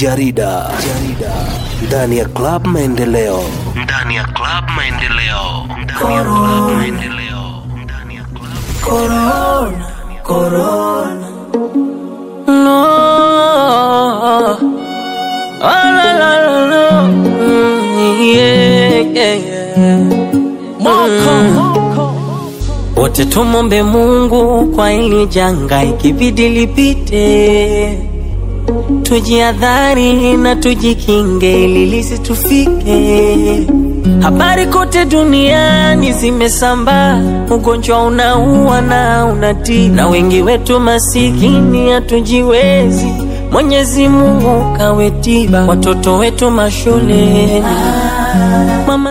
Jarida, jarida. Ndani ya Club Maendeleo, ndani ya Club Maendeleo, ndani ya Club Maendeleo, ndani ya Club Corona, corona. No. Oh, la, la, la, la. Mm, yeah, yeah, yeah. Wote tumombe Mungu kwa ili janga, ikibidi lipite, tujiadhari na tujikinge ili lisitufike. Habari kote duniani zimesambaa, ugonjwa unaua na unatii, na wengi wetu masikini hatujiwezi. Mwenyezi Mungu kawe tiba, watoto wetu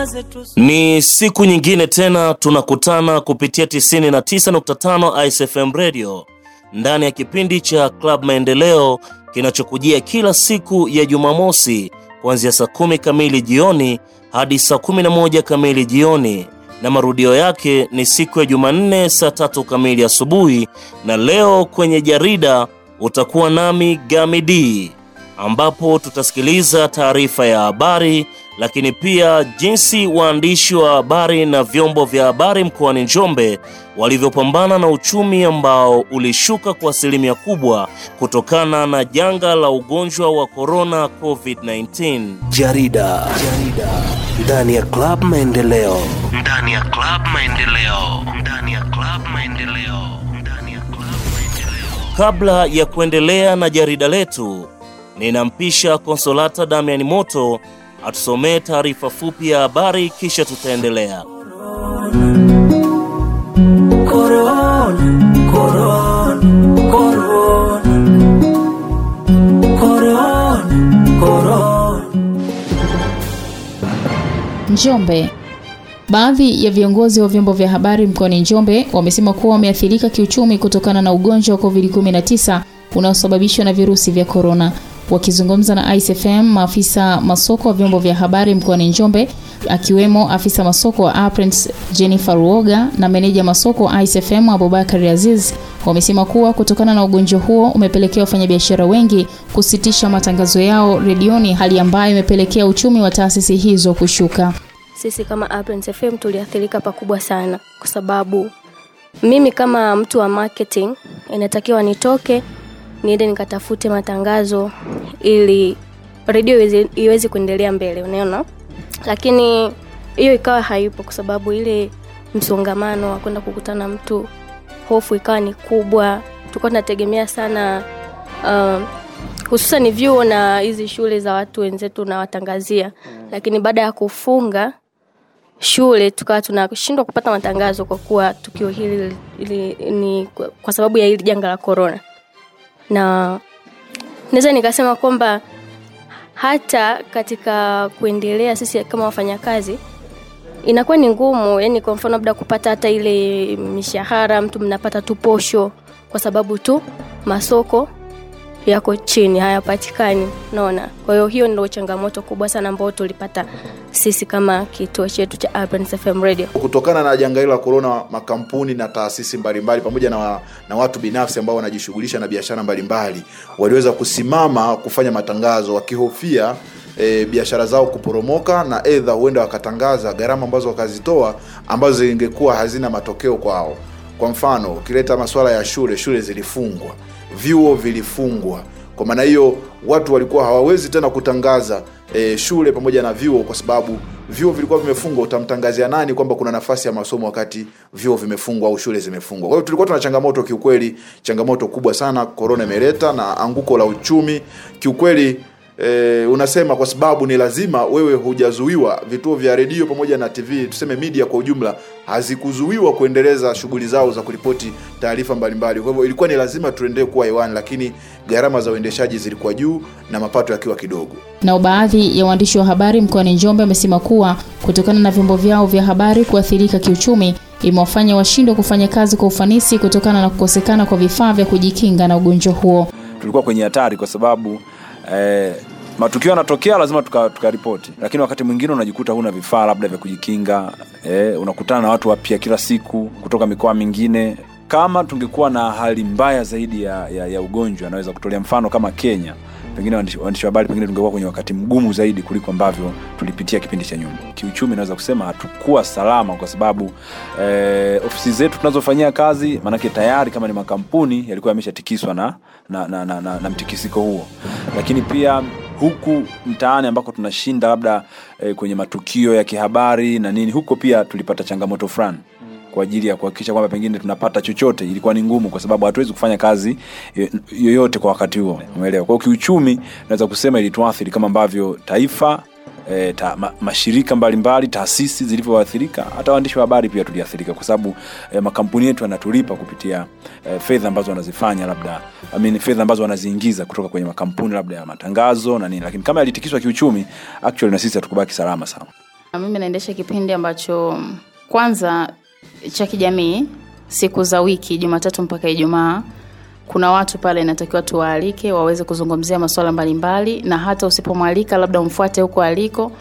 zetu Ni siku nyingine tena tunakutana kupitia 99.5 ISFM Radio. Ndani ya kipindi cha Club Maendeleo kinachokujia kila siku ya Jumamosi kuanzia saa kumi kamili jioni hadi saa 11 kamili jioni na marudio yake ni siku ya Jumanne saa tatu kamili asubuhi. Na leo kwenye jarida utakuwa nami Gamidi ambapo tutasikiliza taarifa ya habari, lakini pia jinsi waandishi wa habari na vyombo vya habari mkoani Njombe walivyopambana na uchumi ambao ulishuka kwa asilimia kubwa kutokana na janga la ugonjwa wa corona COVID-19. jarida, jarida. Ndani ya Club Maendeleo, ndani ya Club Maendeleo, ndani ya Club Maendeleo, ndani ya Club Maendeleo. Kabla ya kuendelea na jarida letu, ninampisha Konsolata Damian Moto atusomee taarifa fupi ya habari, kisha tutaendelea. Corona, corona, corona. Corona, corona. Njombe. Baadhi ya viongozi wa vyombo vya habari mkoani Njombe wamesema kuwa wameathirika kiuchumi kutokana na ugonjwa wa COVID-19 unaosababishwa na virusi vya korona. Wakizungumza na ICFM, maafisa masoko wa vyombo vya habari mkoani Njombe akiwemo afisa masoko wa Aprens Jennifer Ruoga na meneja masoko wa ICFM Abubakar Aziz wamesema kuwa kutokana na ugonjwa huo umepelekea wafanyabiashara wengi kusitisha matangazo yao redioni, hali ambayo imepelekea uchumi wa taasisi hizo kushuka. sisi kama Abrams FM tuliathirika pakubwa sana, kwa sababu mimi kama mtu wa marketing inatakiwa nitoke niende nikatafute matangazo ili redio iweze, kuendelea mbele, unaona. Lakini hiyo ikawa haipo kwa sababu ile msongamano wa kwenda kukutana mtu, hofu ikawa ni kubwa. Tulikuwa tunategemea sana uh, hususan vyuo na hizi shule za watu wenzetu nawatangazia, lakini baada ya kufunga shule tukawa tunashindwa kupata matangazo kwa kuwa tukio hili li, ni kwa- sababu ya hili janga la corona, na naweza nikasema kwamba hata katika kuendelea sisi kama wafanyakazi inakuwa ni ngumu, yani kwa mfano labda kupata hata ile mishahara, mtu mnapata tu posho kwa sababu tu masoko yako chini hayapatikani. Naona kwa hiyo hiyo ndio changamoto kubwa sana ambayo tulipata sisi kama kituo chetu cha FM Radio. Kutokana na janga hilo la korona makampuni na taasisi mbalimbali pamoja na, na watu binafsi ambao wanajishughulisha na biashara mbalimbali waliweza kusimama kufanya matangazo wakihofia e, biashara zao kuporomoka na edha huenda wakatangaza gharama ambazo wakazitoa ambazo zingekuwa hazina matokeo kwao. Kwa mfano ukileta masuala ya shule shule zilifungwa vyuo vilifungwa. Kwa maana hiyo watu walikuwa hawawezi tena kutangaza e, shule pamoja na vyuo kwa sababu vyuo vilikuwa vimefungwa. Utamtangazia nani kwamba kuna nafasi ya masomo wakati vyuo vimefungwa au shule zimefungwa? Kwa hiyo tulikuwa tuna changamoto kiukweli changamoto kubwa sana. Korona imeleta na anguko la uchumi. Kiukweli E, unasema kwa sababu ni lazima wewe hujazuiwa. Vituo vya redio pamoja na tv tuseme media kwa ujumla hazikuzuiwa kuendeleza shughuli zao za kuripoti taarifa mbalimbali. Kwa hivyo ilikuwa ni lazima tuendelee kuwa hewani lakini gharama za uendeshaji zilikuwa juu na mapato yakiwa kidogo. Nao baadhi ya waandishi wa habari mkoani Njombe wamesema kuwa kutokana na vyombo vyao vya habari kuathirika kiuchumi imewafanya washindwe kufanya kazi kwa ufanisi kutokana na kukosekana kwa vifaa vya kujikinga na ugonjwa huo. tulikuwa kwenye hatari kwa sababu eh, matukio yanatokea lazima tukaripoti. Tuka lakini wakati mwingine unajikuta huna vifaa labda vya kujikinga eh, unakutana na watu wapya kila siku kutoka mikoa mingine. Kama tungekuwa na hali mbaya zaidi ya, ya, ya ugonjwa naweza kutolea mfano kama kenya. Pengine waandishi wa habari pengine tungekuwa kwenye wakati mgumu zaidi kuliko ambavyo tulipitia kipindi cha nyuma. Kiuchumi naweza kusema hatukuwa salama kwa sababu eh, ofisi zetu tunazofanyia kazi maanake tayari kama ni makampuni yalikuwa yameshatikiswa na, na, na, na, na, na mtikisiko huo. Lakini pia huku mtaani ambako tunashinda labda e, kwenye matukio ya kihabari na nini huko pia tulipata changamoto fulani kwa ajili ya kuhakikisha kwamba pengine tunapata chochote. Ilikuwa ni ngumu kwa sababu hatuwezi kufanya kazi yoyote kwa wakati huo. Umeelewa? Kwa kiuchumi naweza kusema ilituathiri kama ambavyo taifa E, ta, ma, mashirika mbalimbali taasisi zilivyoathirika hata waandishi wa habari pia tuliathirika kwa sababu e, makampuni yetu yanatulipa kupitia e, fedha ambazo wanazifanya labda I mean, fedha ambazo wanaziingiza kutoka kwenye makampuni labda ya matangazo na nini lakini kama yalitikiswa kiuchumi actually na sisi hatukubaki salama sana Na Mimi naendesha kipindi ambacho kwanza cha kijamii siku za wiki Jumatatu mpaka Ijumaa. Kuna watu pale inatakiwa tuwaalike waweze kuzungumzia masuala mbalimbali, na hata usipomwalika labda umfuate huko aliko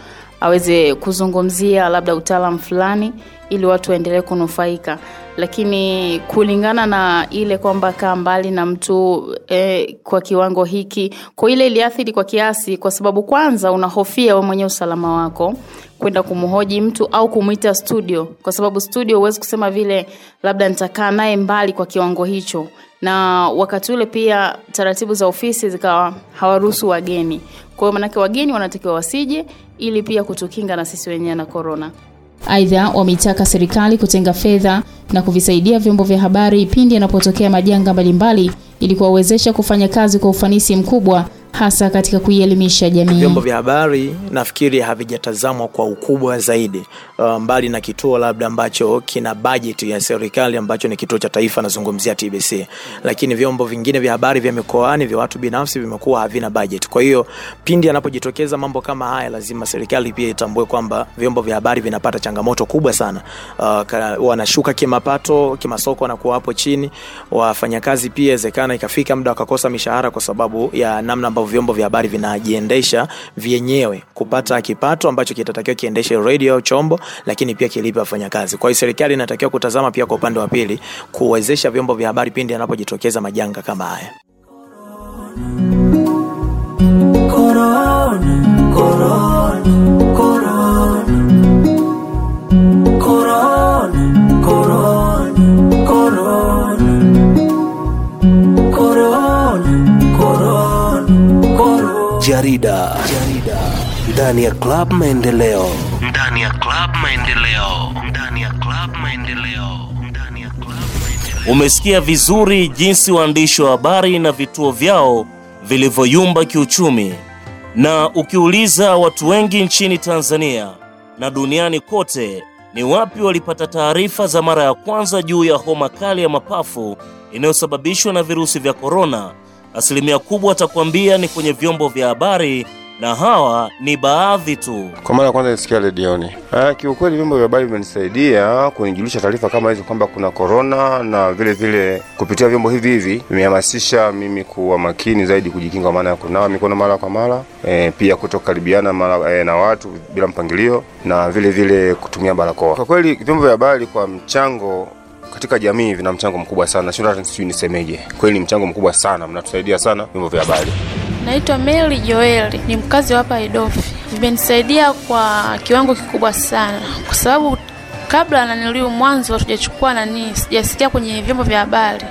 aweze kuzungumzia labda utaalamu fulani ili watu waendelee kunufaika. Lakini kulingana na ile kwamba kaa mbali na mtu eh, kwa kiwango hiki kwa ile iliathiri kwa kiasi kwa sababu kwanza unahofia we mwenyewe usalama wako kwenda kumhoji mtu au kumwita studio. Kwa sababu studio huwezi kusema vile labda nitakaa naye mbali kwa kiwango hicho na wakati ule pia taratibu za ofisi zikawa hawaruhusu wageni. Kwa hiyo manake wageni wanatakiwa wasije ili pia kutukinga na sisi wenyewe na korona Aidha, wameitaka serikali kutenga fedha na kuvisaidia vyombo vya habari pindi yanapotokea majanga mbalimbali ili kuwawezesha kufanya kazi kwa ufanisi mkubwa hasa katika kuielimisha jamii. vyombo vya habari nafikiri havijatazamwa kwa ukubwa zaidi. Uh, mbali na kituo labda ambacho kina bajeti ya serikali ambacho ni kituo cha taifa nazungumzia tbc lakini vyombo vingine vya habari vya mikoani vya watu binafsi vimekuwa havina bajeti. Kwa hiyo pindi yanapojitokeza mambo kama haya lazima serikali pia itambue kwamba vyombo vya habari vinapata changamoto kubwa sana. Uh, wanashuka kimapato kimasoko wanakuwa hapo chini wafanyakazi pia wezekana ikafika muda wakakosa mishahara kwa sababu ya namna ambavyo vyombo vya habari vinajiendesha vyenyewe. Kupata kipato ambacho kitatakiwa kiendeshe radio au chombo lakini pia kilipe wafanyakazi. Kwa hiyo serikali inatakiwa kutazama pia kwa upande wa pili kuwezesha vyombo vya habari pindi yanapojitokeza majanga kama haya. Corona. Corona, corona, Jarida, jarida. Ndani ya Club Maendeleo, ndani ya Club Maendeleo, ndani ya Club Maendeleo, Umesikia vizuri jinsi waandishi wa habari na vituo vyao vilivyoyumba kiuchumi, na ukiuliza watu wengi nchini Tanzania na duniani kote ni wapi walipata taarifa za mara ya kwanza juu ya homa kali ya mapafu inayosababishwa na virusi vya korona, asilimia kubwa atakwambia ni kwenye vyombo vya habari, na hawa ni baadhi tu. Kwa mara ya kwanza nisikia redioni. Ah, kiukweli vyombo vya habari vimenisaidia kunijulisha taarifa kama hizo kwamba kuna korona, na vile vile kupitia vyombo hivi hivi vimehamasisha mimi kuwa makini zaidi kujikinga, kwa maana ya kunawa mikono mara kwa mara, e, pia kutokaribiana mara e, na watu bila mpangilio, na vile vile kutumia barakoa. Kwa kweli vyombo vya habari kwa mchango katika jamii vina mchango mkubwa sana, sio hata sijui nisemeje. Kweli mchango mkubwa sana, mnatusaidia sana vyombo vya habari. Naitwa Mary Joeli, ni mkazi wa hapa Idofi. Vimenisaidia kwa kiwango kikubwa sana, kwa sababu kabla naniliu mwanzo hatujachukua nani, sijasikia kwenye vyombo vya habari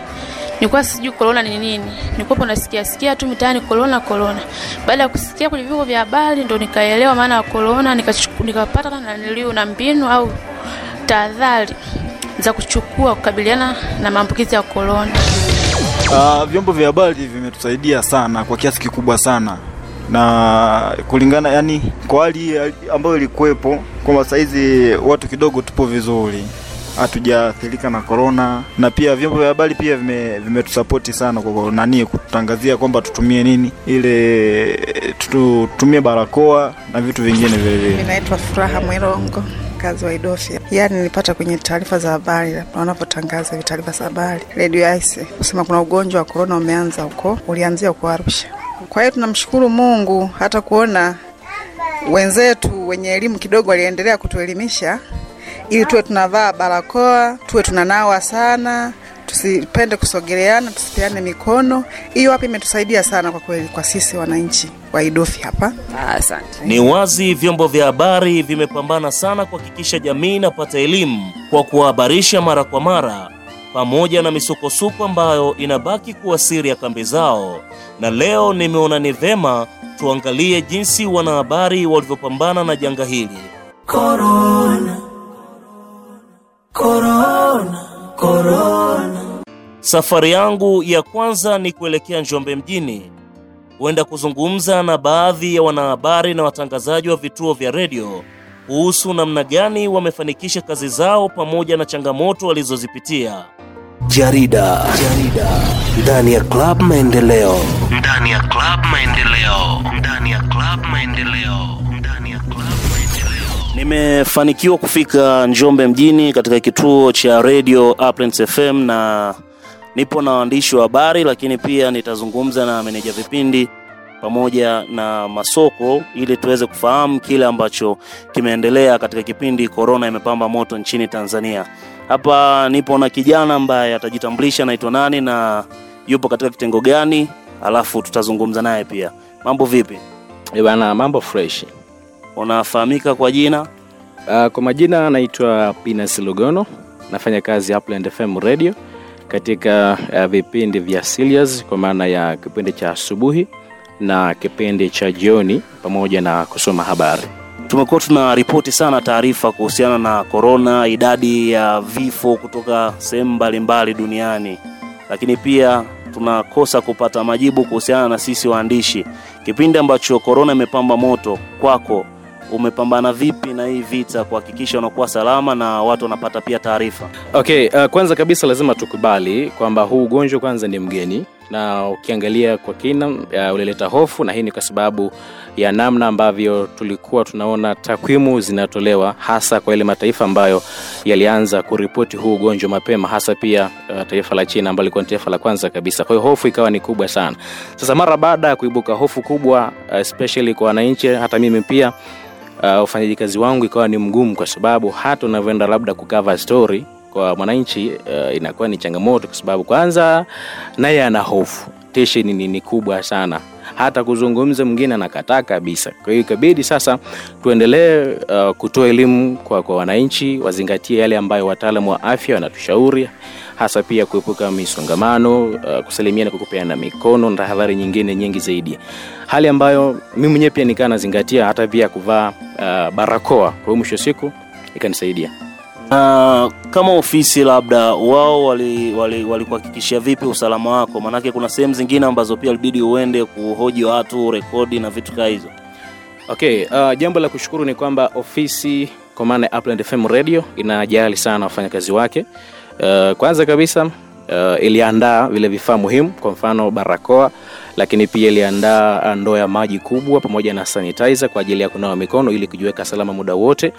nilikuwa sijui korona ni nini, nilikuwa nasikia sikia tu mitaani korona korona. Baada ya kusikia kwenye vyombo vya habari ndo nikaelewa maana ya korona, nikapata nika na niliu na mbinu au tahadhari za kuchukua kukabiliana na maambukizi ya korona. Uh, vyombo vya habari vimetusaidia sana kwa kiasi kikubwa sana na kulingana yani kwa hali ambayo ilikuwepo kwamba saizi watu kidogo tupo vizuri hatujaathirika na korona na pia vyombo vya habari pia vime- vimetusapoti sana kwa nani kututangazia kwamba tutumie nini ile tutumie barakoa na vitu vingine vile vile Furaha Mwirongo, mkazi wa Idofia. Yani nilipata kwenye taarifa za habari wanapotangaza hivi taarifa za habari redio Aise kusema kuna ugonjwa wa korona umeanza huko, ulianzia huko Arusha. Kwa hiyo tunamshukuru Mungu hata kuona wenzetu wenye elimu kidogo waliendelea kutuelimisha ili tuwe tunavaa barakoa, tuwe tunanawa sana tusipende kusogeleana, tusipeane mikono. Hiyo hapa imetusaidia sana kwa kweli, kwa sisi wananchi wa Idofi hapa. Asante. Ni wazi vyombo vya habari vimepambana sana kuhakikisha jamii inapata elimu kwa kuwahabarisha mara kwa mara, pamoja na misukosuko ambayo inabaki kuwa siri ya kambi zao. Na leo nimeona ni vema tuangalie jinsi wanahabari walivyopambana na janga hili. Corona. Corona. Corona. Safari yangu ya kwanza ni kuelekea Njombe mjini, huenda kuzungumza na baadhi ya wanahabari na watangazaji wa vituo vya redio kuhusu namna gani wamefanikisha kazi zao pamoja na changamoto walizozipitia. Jarida, jarida ndani ya Club Maendeleo. Ndani ya Club Maendeleo, ndani ya Club Maendeleo, Nimefanikiwa kufika Njombe mjini katika kituo cha radio Uplands FM na nipo na waandishi wa habari, lakini pia nitazungumza na meneja vipindi pamoja na masoko ili tuweze kufahamu kile ambacho kimeendelea katika kipindi korona imepamba moto nchini Tanzania. Hapa nipo na kijana ambaye atajitambulisha anaitwa nani na yupo katika kitengo gani, alafu tutazungumza naye pia. Mambo vipi? Eh bana, mambo fresh. Unafahamika kwa jina? Uh, kwa majina naitwa Pinas Lugono, nafanya kazi Upland FM Radio katika uh, vipindi vya Sirius kwa maana ya kipindi cha asubuhi na kipindi cha jioni pamoja na kusoma habari. Tumekuwa tuna ripoti sana taarifa kuhusiana na korona, idadi ya vifo kutoka sehemu mbalimbali duniani, lakini pia tunakosa kupata majibu kuhusiana na sisi waandishi. Kipindi ambacho korona imepamba moto, kwako umepambana vipi na hii vita kuhakikisha unakuwa salama na watu wanapata pia taarifa? Okay, uh, kwanza kabisa lazima tukubali kwamba huu ugonjwa kwanza ni mgeni na ukiangalia kwa kina uh, ulileta hofu, na hii ni kwa sababu ya namna ambavyo tulikuwa tunaona takwimu zinatolewa hasa kwa ile mataifa ambayo yalianza kuripoti huu ugonjwa mapema, hasa pia uh, taifa la China ambalo lilikuwa ni taifa la kwanza kabisa. Kwa hiyo hofu ikawa ni kubwa sana. Sasa mara baada ya kuibuka hofu kubwa uh, especially kwa wananchi, hata mimi pia uh, ufanyaji kazi wangu ikawa ni mgumu, kwa sababu hata unavyoenda labda kukava story kwa mwananchi uh, inakuwa ni changamoto, kwa sababu kwanza naye ana hofu, tension ni, ni kubwa sana, hata kuzungumza mwingine anakataa kabisa. Kwa hiyo ikabidi sasa tuendelee uh, kutoa elimu kwa, kwa wananchi wazingatie yale ambayo wataalamu wa afya wanatushauri hasa pia kuepuka misongamano uh, kusalimiana kwa kupeana mikono na tahadhari nyingine nyingi zaidi, hali ambayo mimi mwenyewe pia nikaa nazingatia hata pia kuvaa uh, barakoa. Kwa hiyo mwisho wa siku ikanisaidia. Uh, kama ofisi labda wao walikuhakikishia wali, wali vipi usalama wako? Maanake kuna sehemu zingine ambazo pia ilibidi uende kuhoji watu, rekodi na vitu kaa hizo. Okay, uh, jambo la kushukuru ni kwamba ofisi kwa maana ya Upland FM Radio inajali sana wafanyakazi wake. Uh, kwanza kabisa uh, iliandaa vile vifaa muhimu, kwa mfano barakoa, lakini pia iliandaa ndoo ya maji kubwa pamoja na sanitizer kwa ajili ya kunawa mikono ili kujiweka salama muda wote.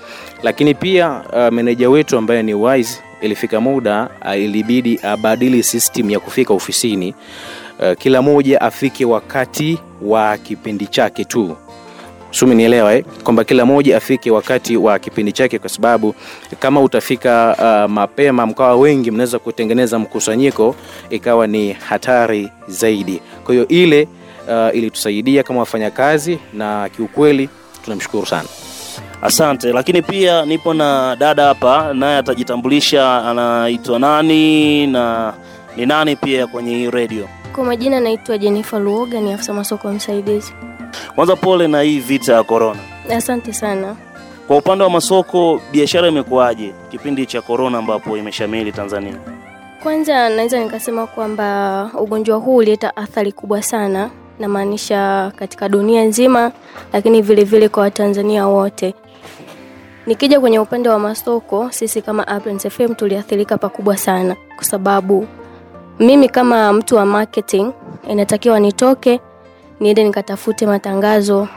Lakini pia uh, meneja wetu ambaye ni Wise, ilifika muda uh, ilibidi abadili system ya kufika ofisini. Uh, kila moja afike wakati wa kipindi chake tu sumi nielewa eh? kwamba kila moja afike wakati wa kipindi chake, kwa sababu kama utafika uh, mapema mkawa wengi, mnaweza kutengeneza mkusanyiko ikawa ni hatari zaidi. Kwa hiyo ile uh, ilitusaidia kama wafanyakazi, na kiukweli tunamshukuru sana. Asante. Lakini pia nipo na dada hapa, naye atajitambulisha anaitwa nani na ni nani pia kwenye hii redio. Kwa majina naitwa Jennifer Luoga, ni afisa masoko msaidizi. Kwanza pole na hii vita ya korona. Asante sana. Kwa upande wa masoko, biashara imekuwaje kipindi cha korona ambapo imeshamili Tanzania? Kwanza naweza nikasema kwamba ugonjwa huu ulileta athari kubwa sana, namaanisha katika dunia nzima, lakini vile vile kwa Watanzania wote. Nikija kwenye upande wa masoko, sisi kama Uplands FM tuliathirika pakubwa sana, kwa sababu mimi kama mtu wa marketing inatakiwa nitoke niende nikatafute matangazo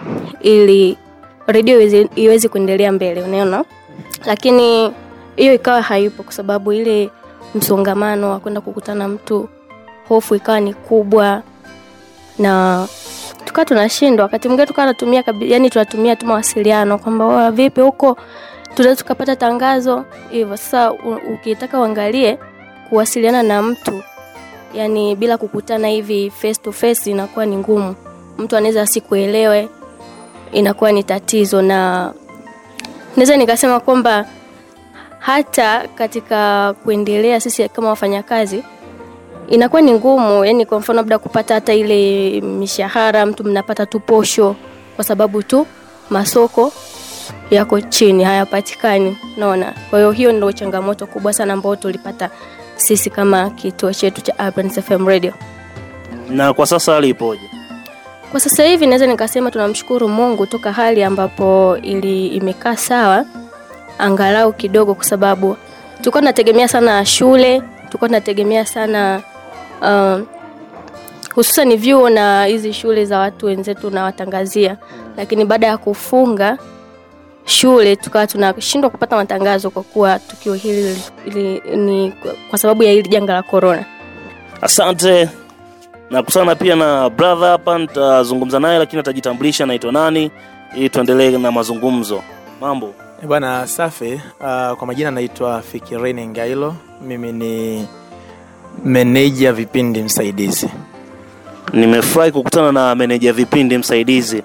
ili redio iweze, kuendelea mbele, unaona. Lakini hiyo ikawa haipo kwa sababu ile msongamano wa kwenda kukutana mtu, hofu ikawa ni kubwa na tukawa tunashindwa. Wakati mwingine tukawa tunatumia yani, tunatumia tu mawasiliano kwamba vipi huko tunaweza tukapata tangazo hivyo. Sasa ukitaka uangalie kuwasiliana na mtu yani bila kukutana hivi face to face inakuwa ni ngumu mtu anaweza asikuelewe inakuwa ni tatizo. Na naweza nikasema kwamba hata katika kuendelea sisi kama wafanyakazi inakuwa ni ngumu yani kwa mfano labda kupata hata ile mishahara mtu mnapata tu posho kwa sababu tu masoko yako chini hayapatikani naona kwa hiyo hiyo ndio changamoto kubwa sana ambayo tulipata sisi kama kituo chetu cha FM Radio. Na kwa sasa hali ipoje? Kwa sasa hivi naweza nikasema tunamshukuru Mungu toka hali ambapo ili imekaa sawa angalau kidogo, kwa sababu tulikuwa tunategemea sana shule, tulikuwa tunategemea sana uh, hususan vyuo na hizi shule za watu wenzetu nawatangazia, lakini baada ya kufunga shule tukawa tunashindwa kupata matangazo kwa kuwa tukio hili li, ni kwa sababu ya hili janga la korona. Asante. Nakutana pia na brother hapa, nitazungumza naye lakini atajitambulisha naitwa nani ili tuendelee na mazungumzo. Mambo Eh, Bwana safi. Uh, kwa majina naitwa Fikireni Ngailo. Mimi ni meneja vipindi msaidizi. Nimefurahi kukutana na meneja vipindi msaidizi.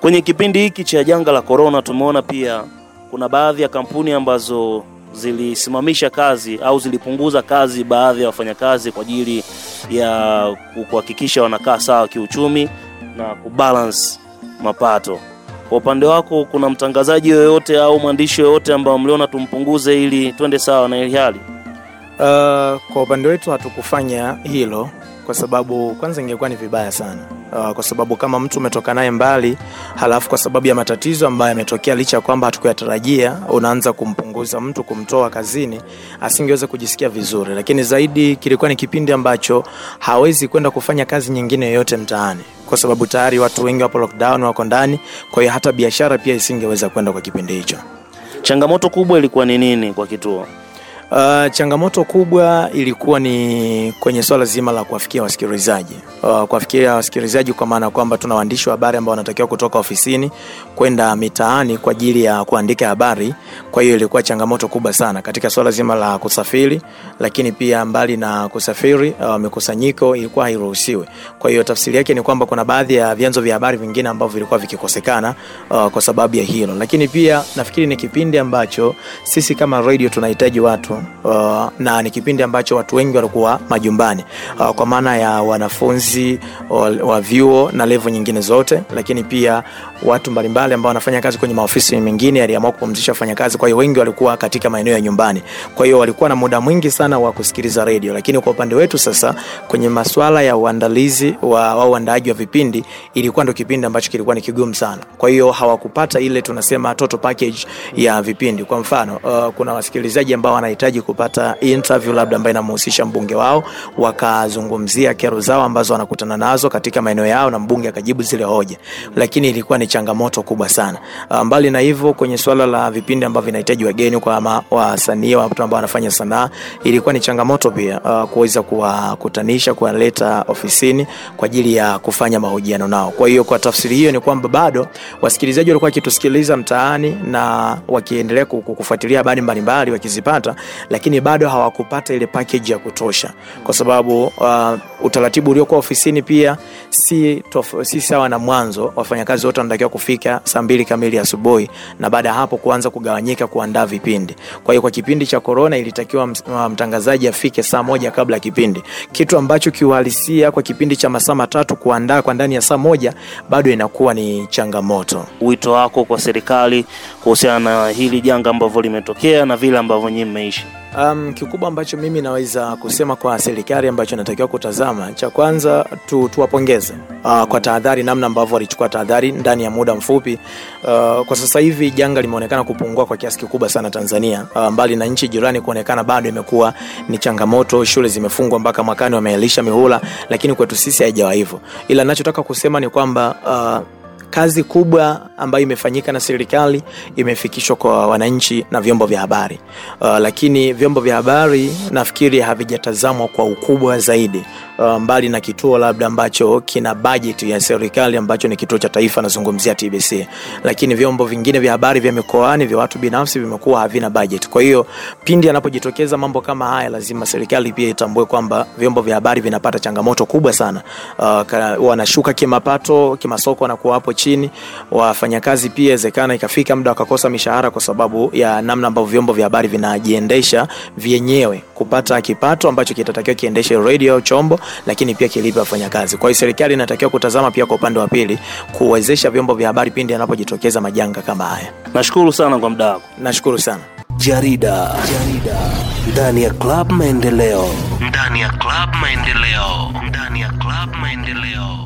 Kwenye kipindi hiki cha janga la korona, tumeona pia kuna baadhi ya kampuni ambazo zilisimamisha kazi au zilipunguza kazi baadhi ya wafanyakazi kwa ajili ya kuhakikisha wanakaa sawa kiuchumi na kubalance mapato. Kwa upande wako, kuna mtangazaji yoyote au mwandishi yoyote ambao mliona tumpunguze ili twende sawa na ili hali? Uh, kwa upande wetu hatukufanya hilo kwa sababu kwanza ingekuwa ni vibaya sana. Uh, kwa sababu kama mtu umetoka naye mbali halafu kwa sababu ya matatizo ambayo yametokea licha ya kwamba hatukuyatarajia unaanza kumpunguza mtu kumtoa kazini asingeweza kujisikia vizuri lakini zaidi kilikuwa ni kipindi ambacho hawezi kwenda kufanya kazi nyingine yoyote mtaani kwa sababu tayari watu wengi wapo lockdown wako ndani kwa hiyo hata biashara pia isingeweza kwenda kwa kipindi hicho Changamoto kubwa ilikuwa ni nini kwa kituo? Uh, changamoto kubwa ilikuwa ni kwenye swala zima la kuwafikia wasikilizaji. Uh, kuwafikia wasikilizaji kwa maana kwamba tuna waandishi wa habari ambao wanatakiwa kutoka ofisini kwenda mitaani kwa ajili ya kuandika habari. Kwa hiyo ilikuwa changamoto kubwa sana katika swala zima la kusafiri, lakini pia mbali na kusafiri, uh, mikusanyiko ilikuwa hairuhusiwi. Kwa hiyo tafsiri yake ni kwamba kuna baadhi ya vyanzo vya habari vingine ambavyo vilikuwa vikikosekana uh, kwa sababu ya hilo, lakini pia nafikiri ni kipindi ambacho sisi kama radio tunahitaji watu uh, na ni kipindi ambacho watu wengi walikuwa majumbani uh, kwa maana ya wanafunzi wa, vyuo na levo nyingine zote, lakini pia watu mbalimbali ambao wanafanya kazi kwenye maofisi mengine aliamua kupumzisha wafanyakazi. Kwa hiyo wengi walikuwa katika maeneo ya nyumbani, kwa hiyo walikuwa na muda mwingi sana wa kusikiliza redio. Lakini kwa upande wetu sasa, kwenye masuala ya uandalizi wa au uandaaji wa vipindi, ilikuwa ndo kipindi ambacho kilikuwa ni kigumu sana. Kwa hiyo hawakupata ile tunasema total package ya vipindi. Kwa mfano uh, kuna wasikilizaji ambao wanahitaji kupata interview labda ambayo inamhusisha mbunge wao, wakazungumzia kero zao ambazo wanakutana nazo katika maeneo yao na mbunge akajibu zile hoja, lakini ilikuwa ni changamoto kubwa sana. Uh, mbali na hivyo, kwenye swala la vipindi ambavyo vinahitaji wageni kwa wasanii wa watu ambao wanafanya sanaa, ilikuwa ni changamoto pia uh, kuweza kuwakutanisha, kuwaleta ofisini kwa ajili ya kufanya mahojiano nao. Kwa hiyo kwa tafsiri hiyo ni kwamba bado wasikilizaji walikuwa wakitusikiliza mtaani na wakiendelea ku- ku- kufuatilia habari mbalimbali wakizipata, lakini bado hawakupata ile package ya kutosha, kwa sababu uh, utaratibu uliokuwa ofisini pia si, tof, si sawa na mwanzo. Wafanyakazi wote wanatakiwa kufika saa mbili kamili asubuhi na baada ya hapo kuanza kugawanyika kuandaa vipindi. Kwa hiyo kwa kipindi cha korona ilitakiwa mtangazaji afike saa moja kabla ya kipindi, kitu ambacho kiuhalisia kwa kipindi cha masaa matatu kuandaa kwa ndani ya saa moja bado inakuwa ni changamoto. Wito wako kwa serikali kuhusiana na hili janga ambavyo limetokea na vile ambavyo nyinyi mmeishi? Um, kikubwa ambacho mimi naweza kusema kwa serikali ambacho natakiwa kutazama, cha kwanza tu, tuwapongeze uh, kwa tahadhari, namna ambavyo walichukua tahadhari ndani ya muda mfupi. Uh, kwa sasa hivi janga limeonekana kupungua kwa kiasi kikubwa sana Tanzania. Uh, mbali na nchi jirani kuonekana bado imekuwa ni changamoto, shule zimefungwa mpaka mwakani wameelisha mihula, lakini kwetu sisi haijawa hivyo, ila nachotaka kusema ni kwamba uh, kazi kubwa ambayo imefanyika na serikali imefikishwa kwa wananchi na vyombo vya habari uh, lakini vyombo vya habari nafikiri havijatazamwa kwa ukubwa zaidi uh, mbali na kituo labda ambacho kina bajeti ya serikali ambacho ni kituo cha taifa nazungumzia TBC, lakini vyombo vingine vya habari vya mikoani vya watu binafsi vimekuwa havina bajeti. Kwa hiyo pindi anapojitokeza mambo kama haya, lazima serikali pia itambue kwamba vyombo vya habari vinapata changamoto kubwa sana. Uh, wanashuka kimapato, kimasoko wanakuwa hapo chini. Wafanyakazi pia inawezekana ikafika muda wakakosa mishahara kwa sababu ya namna ambavyo vyombo vya habari vinajiendesha vyenyewe kupata kipato ambacho kitatakiwa kiendeshe radio au chombo, lakini pia kilipe wafanyakazi. Kwa hiyo serikali inatakiwa kutazama pia kwa upande wa pili, kuwezesha vyombo vya habari pindi yanapojitokeza majanga kama haya. Nashukuru sana kwa muda wako. Nashukuru sana. Jarida, jarida ndani ya Club Maendeleo, ndani ya Club Maendeleo, ndani ya Club Maendeleo.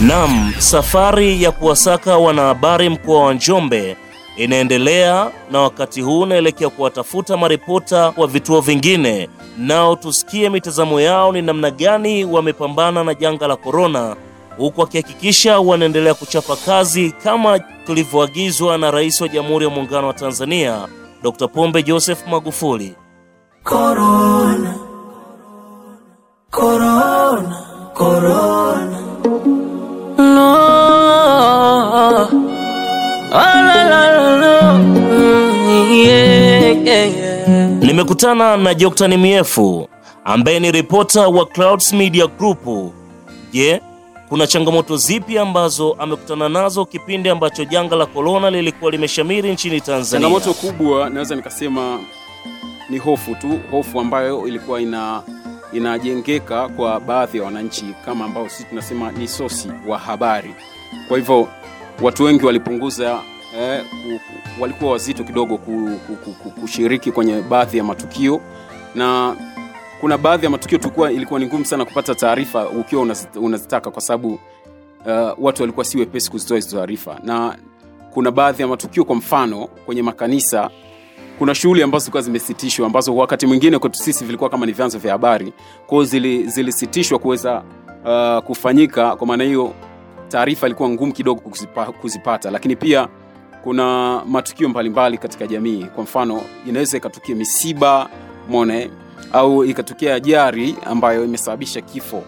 Nam, safari ya kuwasaka wanahabari mkoa wa Njombe inaendelea na wakati huu unaelekea kuwatafuta maripota wa vituo vingine, nao tusikie mitazamo yao ni namna gani wamepambana na janga la korona, huku wakihakikisha wanaendelea kuchapa kazi kama tulivyoagizwa na Rais wa Jamhuri ya Muungano wa Tanzania Dr. Pombe Joseph Magufuli. Corona, corona, corona. No. Oh, la, la, la, la. Mm, yeah, yeah, yeah. Nimekutana na Joctan Miefu ambaye ni ripota wa Clouds Media Group. Je, kuna changamoto zipi ambazo amekutana nazo kipindi ambacho janga la korona lilikuwa limeshamiri nchini Tanzania? Changamoto kubwa naweza nikasema ni hofu tu, hofu ambayo ilikuwa ina inajengeka kwa baadhi ya wananchi kama ambao sisi tunasema ni sosi wa habari. Kwa hivyo watu wengi walipunguza eh, ku- ku- walikuwa wazito kidogo ku, ku, ku, ku, kushiriki kwenye baadhi ya matukio na kuna baadhi ya matukio tulikuwa ilikuwa ni ngumu sana kupata taarifa ukiwa unazitaka kwa sababu uh, watu walikuwa si wepesi kuzitoa hizo taarifa na kuna baadhi ya matukio kwa mfano kwenye makanisa kuna shughuli ambazo zilikuwa zimesitishwa ambazo wakati mwingine kwetu sisi vilikuwa kama ni vyanzo vya habari. Kwao zili, zilisitishwa kuweza uh, kufanyika. Kwa maana hiyo taarifa ilikuwa ngumu kidogo kuzipa, kuzipata. Lakini pia kuna matukio mbalimbali katika jamii. Kwa mfano inaweza ikatukia misiba mone au ikatokea ajari ambayo imesababisha kifo.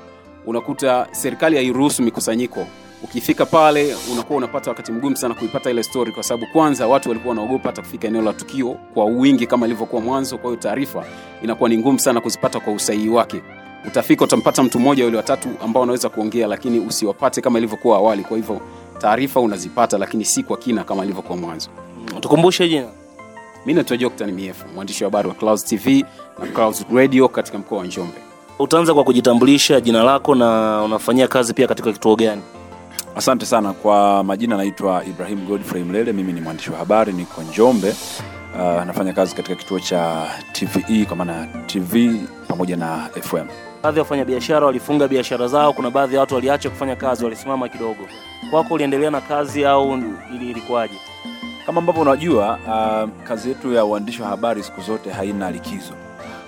Unakuta serikali hairuhusu mikusanyiko ukifika pale unakuwa unapata wakati mgumu sana kuipata ile story kwa sababu kwanza watu walikuwa wanaogopa hata kufika eneo la tukio kwa wingi kama ilivyokuwa mwanzo. Kwa hiyo taarifa inakuwa ni ngumu sana kuzipata kwa usahihi wake. Utafika utampata mtu mmoja yule watatu ambao wanaweza kuongea lakini usiwapate kama ilivyokuwa awali. Kwa hivyo taarifa unazipata lakini si kwa kina kama ilivyokuwa mwanzo. Tukumbushe jina. Mi naitwa joktan miefu mwandishi wa habari wa clouds tv na clouds radio katika mkoa wa njombe. Utaanza kwa kujitambulisha jina lako na unafanyia kazi pia katika kituo gani? Asante sana kwa majina, naitwa Ibrahim Godfrey Mlele. Mimi ni mwandishi wa habari, niko Njombe. Uh, nafanya kazi katika kituo cha TVE kwa maana TV pamoja na FM. Baadhi ya wafanyabiashara walifunga biashara zao, kuna baadhi ya watu waliacha kufanya kazi, walisimama kidogo. Kwako uliendelea na kazi au ilikuwaje? Kama ambavyo unajua, uh, kazi yetu ya uandishi wa habari siku zote haina likizo.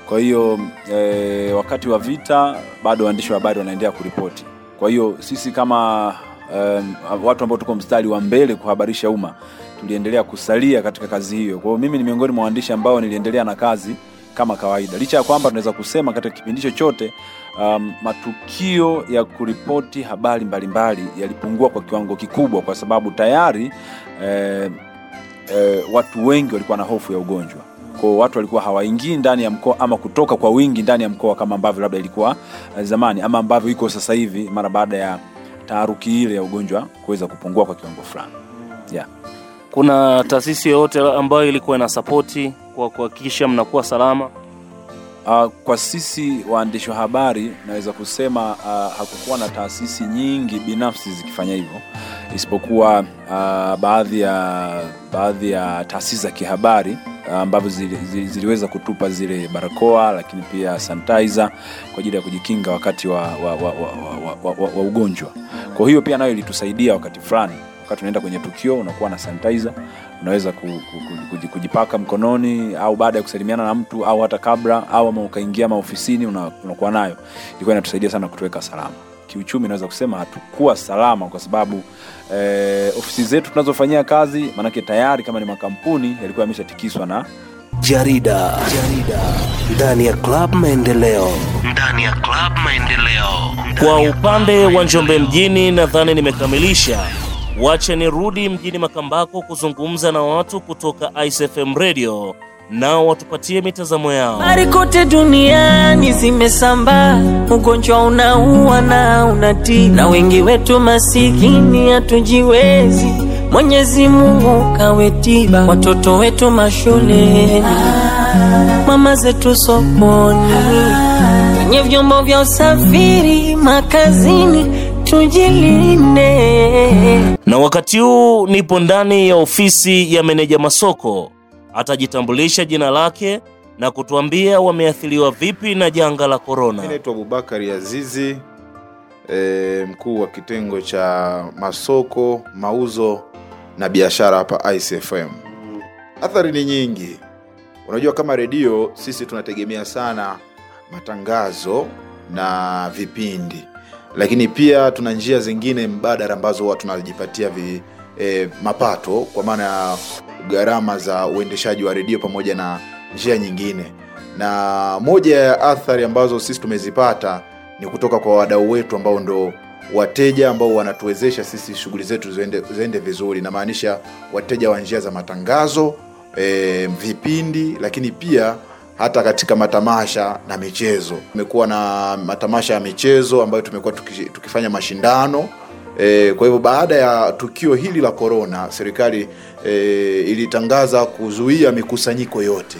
Kwa hiyo eh, wakati wa vita bado waandishi wa habari wanaendelea kuripoti. Kwa hiyo sisi kama um, watu ambao tuko mstari wa mbele kuhabarisha umma tuliendelea kusalia katika kazi hiyo. Kwa mimi ni miongoni mwa waandishi ambao niliendelea na kazi kama kawaida, licha ya kwamba tunaweza kusema katika kipindi chochote um, matukio ya kuripoti habari mbalimbali yalipungua kwa kiwango kikubwa, kwa sababu tayari eh, eh, watu wengi walikuwa na hofu ya ugonjwa kwao watu walikuwa hawaingii ndani ya mkoa ama kutoka kwa wingi ndani ya mkoa kama ambavyo labda ilikuwa eh, zamani ama ambavyo iko sasa hivi mara baada ya taharuki ile ya ugonjwa kuweza kupungua kwa kiwango fulani yeah. Kuna taasisi yoyote ambayo ilikuwa ina sapoti kwa kuhakikisha mnakuwa salama? Uh, kwa sisi waandishi wa habari naweza kusema uh, hakukuwa na taasisi nyingi binafsi zikifanya hivyo isipokuwa uh, baadhi ya baadhi ya taasisi za kihabari ambavyo zili, zili, ziliweza kutupa zile barakoa lakini pia sanitizer kwa ajili ya kujikinga wakati wa, wa, wa, wa, wa, wa, wa, wa ugonjwa. Kwa hiyo pia nayo ilitusaidia wakati fulani, wakati unaenda kwenye tukio unakuwa na sanitizer unaweza ku, ku, ku, kuji- kujipaka mkononi au baada ya kusalimiana na mtu au hata kabla au ama ukaingia maofisini una- unakuwa nayo. Ilikuwa inatusaidia sana kutuweka salama. Kiuchumi naweza kusema hatukuwa salama kwa sababu eh, ofisi zetu tunazofanyia kazi maanake tayari kama ni makampuni yalikuwa yameshatikiswa na Jarida, jarida. Ndani ya Club Maendeleo, ndani ya Club Maendeleo. Kwa upande wa Njombe mjini nadhani nimekamilisha. Wacha nirudi mjini Makambako kuzungumza na watu kutoka Ice FM Radio, nao watupatie mitazamo yao. Habari kote duniani zimesambaa, ugonjwa unaua na unatii, na wengi wetu masikini hatujiwezi. Mwenyezi Mungu kawe watoto wetu mashuleni, mama zetu sokoni, kwenye vyombo vya usafiri, makazini, tujilinde. Na wakati huu nipo ndani ya ofisi ya meneja masoko, atajitambulisha jina lake na kutuambia wameathiriwa vipi na janga la korona. Naitwa Abubakari Azizi, e, mkuu wa kitengo cha masoko, mauzo na biashara hapa ICFM. Athari ni nyingi. Unajua, kama redio sisi tunategemea sana matangazo na vipindi, lakini pia tuna njia zingine mbadala ambazo huwa tunajipatia vi, e, mapato kwa maana ya gharama za uendeshaji wa redio pamoja na njia nyingine, na moja ya athari ambazo sisi tumezipata ni kutoka kwa wadau wetu ambao ndo wateja ambao wanatuwezesha sisi shughuli zetu ziende, ziende vizuri. Namaanisha wateja wa njia za matangazo e, vipindi, lakini pia hata katika matamasha na michezo. Tumekuwa na matamasha ya michezo ambayo tumekuwa tuki, tukifanya mashindano e, kwa hivyo baada ya tukio hili la korona, serikali e, ilitangaza kuzuia mikusanyiko yote.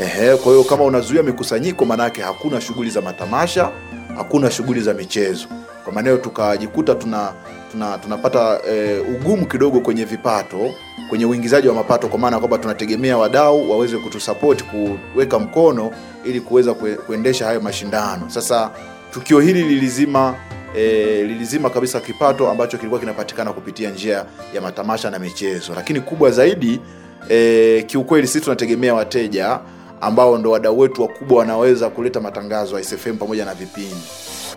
Ehe, kwa hiyo kama unazuia mikusanyiko, maanake hakuna shughuli za matamasha, hakuna shughuli za michezo. Kwa maana hiyo tukajikuta tuna, tuna tunapata e, ugumu kidogo kwenye vipato, kwenye uingizaji wa mapato, kwa maana kwamba tunategemea wadau waweze kutusapoti kuweka mkono ili kuweza kue, kuendesha hayo mashindano. Sasa tukio hili lilizima e, lilizima kabisa kipato ambacho kilikuwa kinapatikana kupitia njia ya matamasha na michezo, lakini kubwa zaidi e, kiukweli sisi tunategemea wateja ambao ndo wadau wetu wakubwa wanaweza kuleta matangazo ya SFM pamoja na vipindi.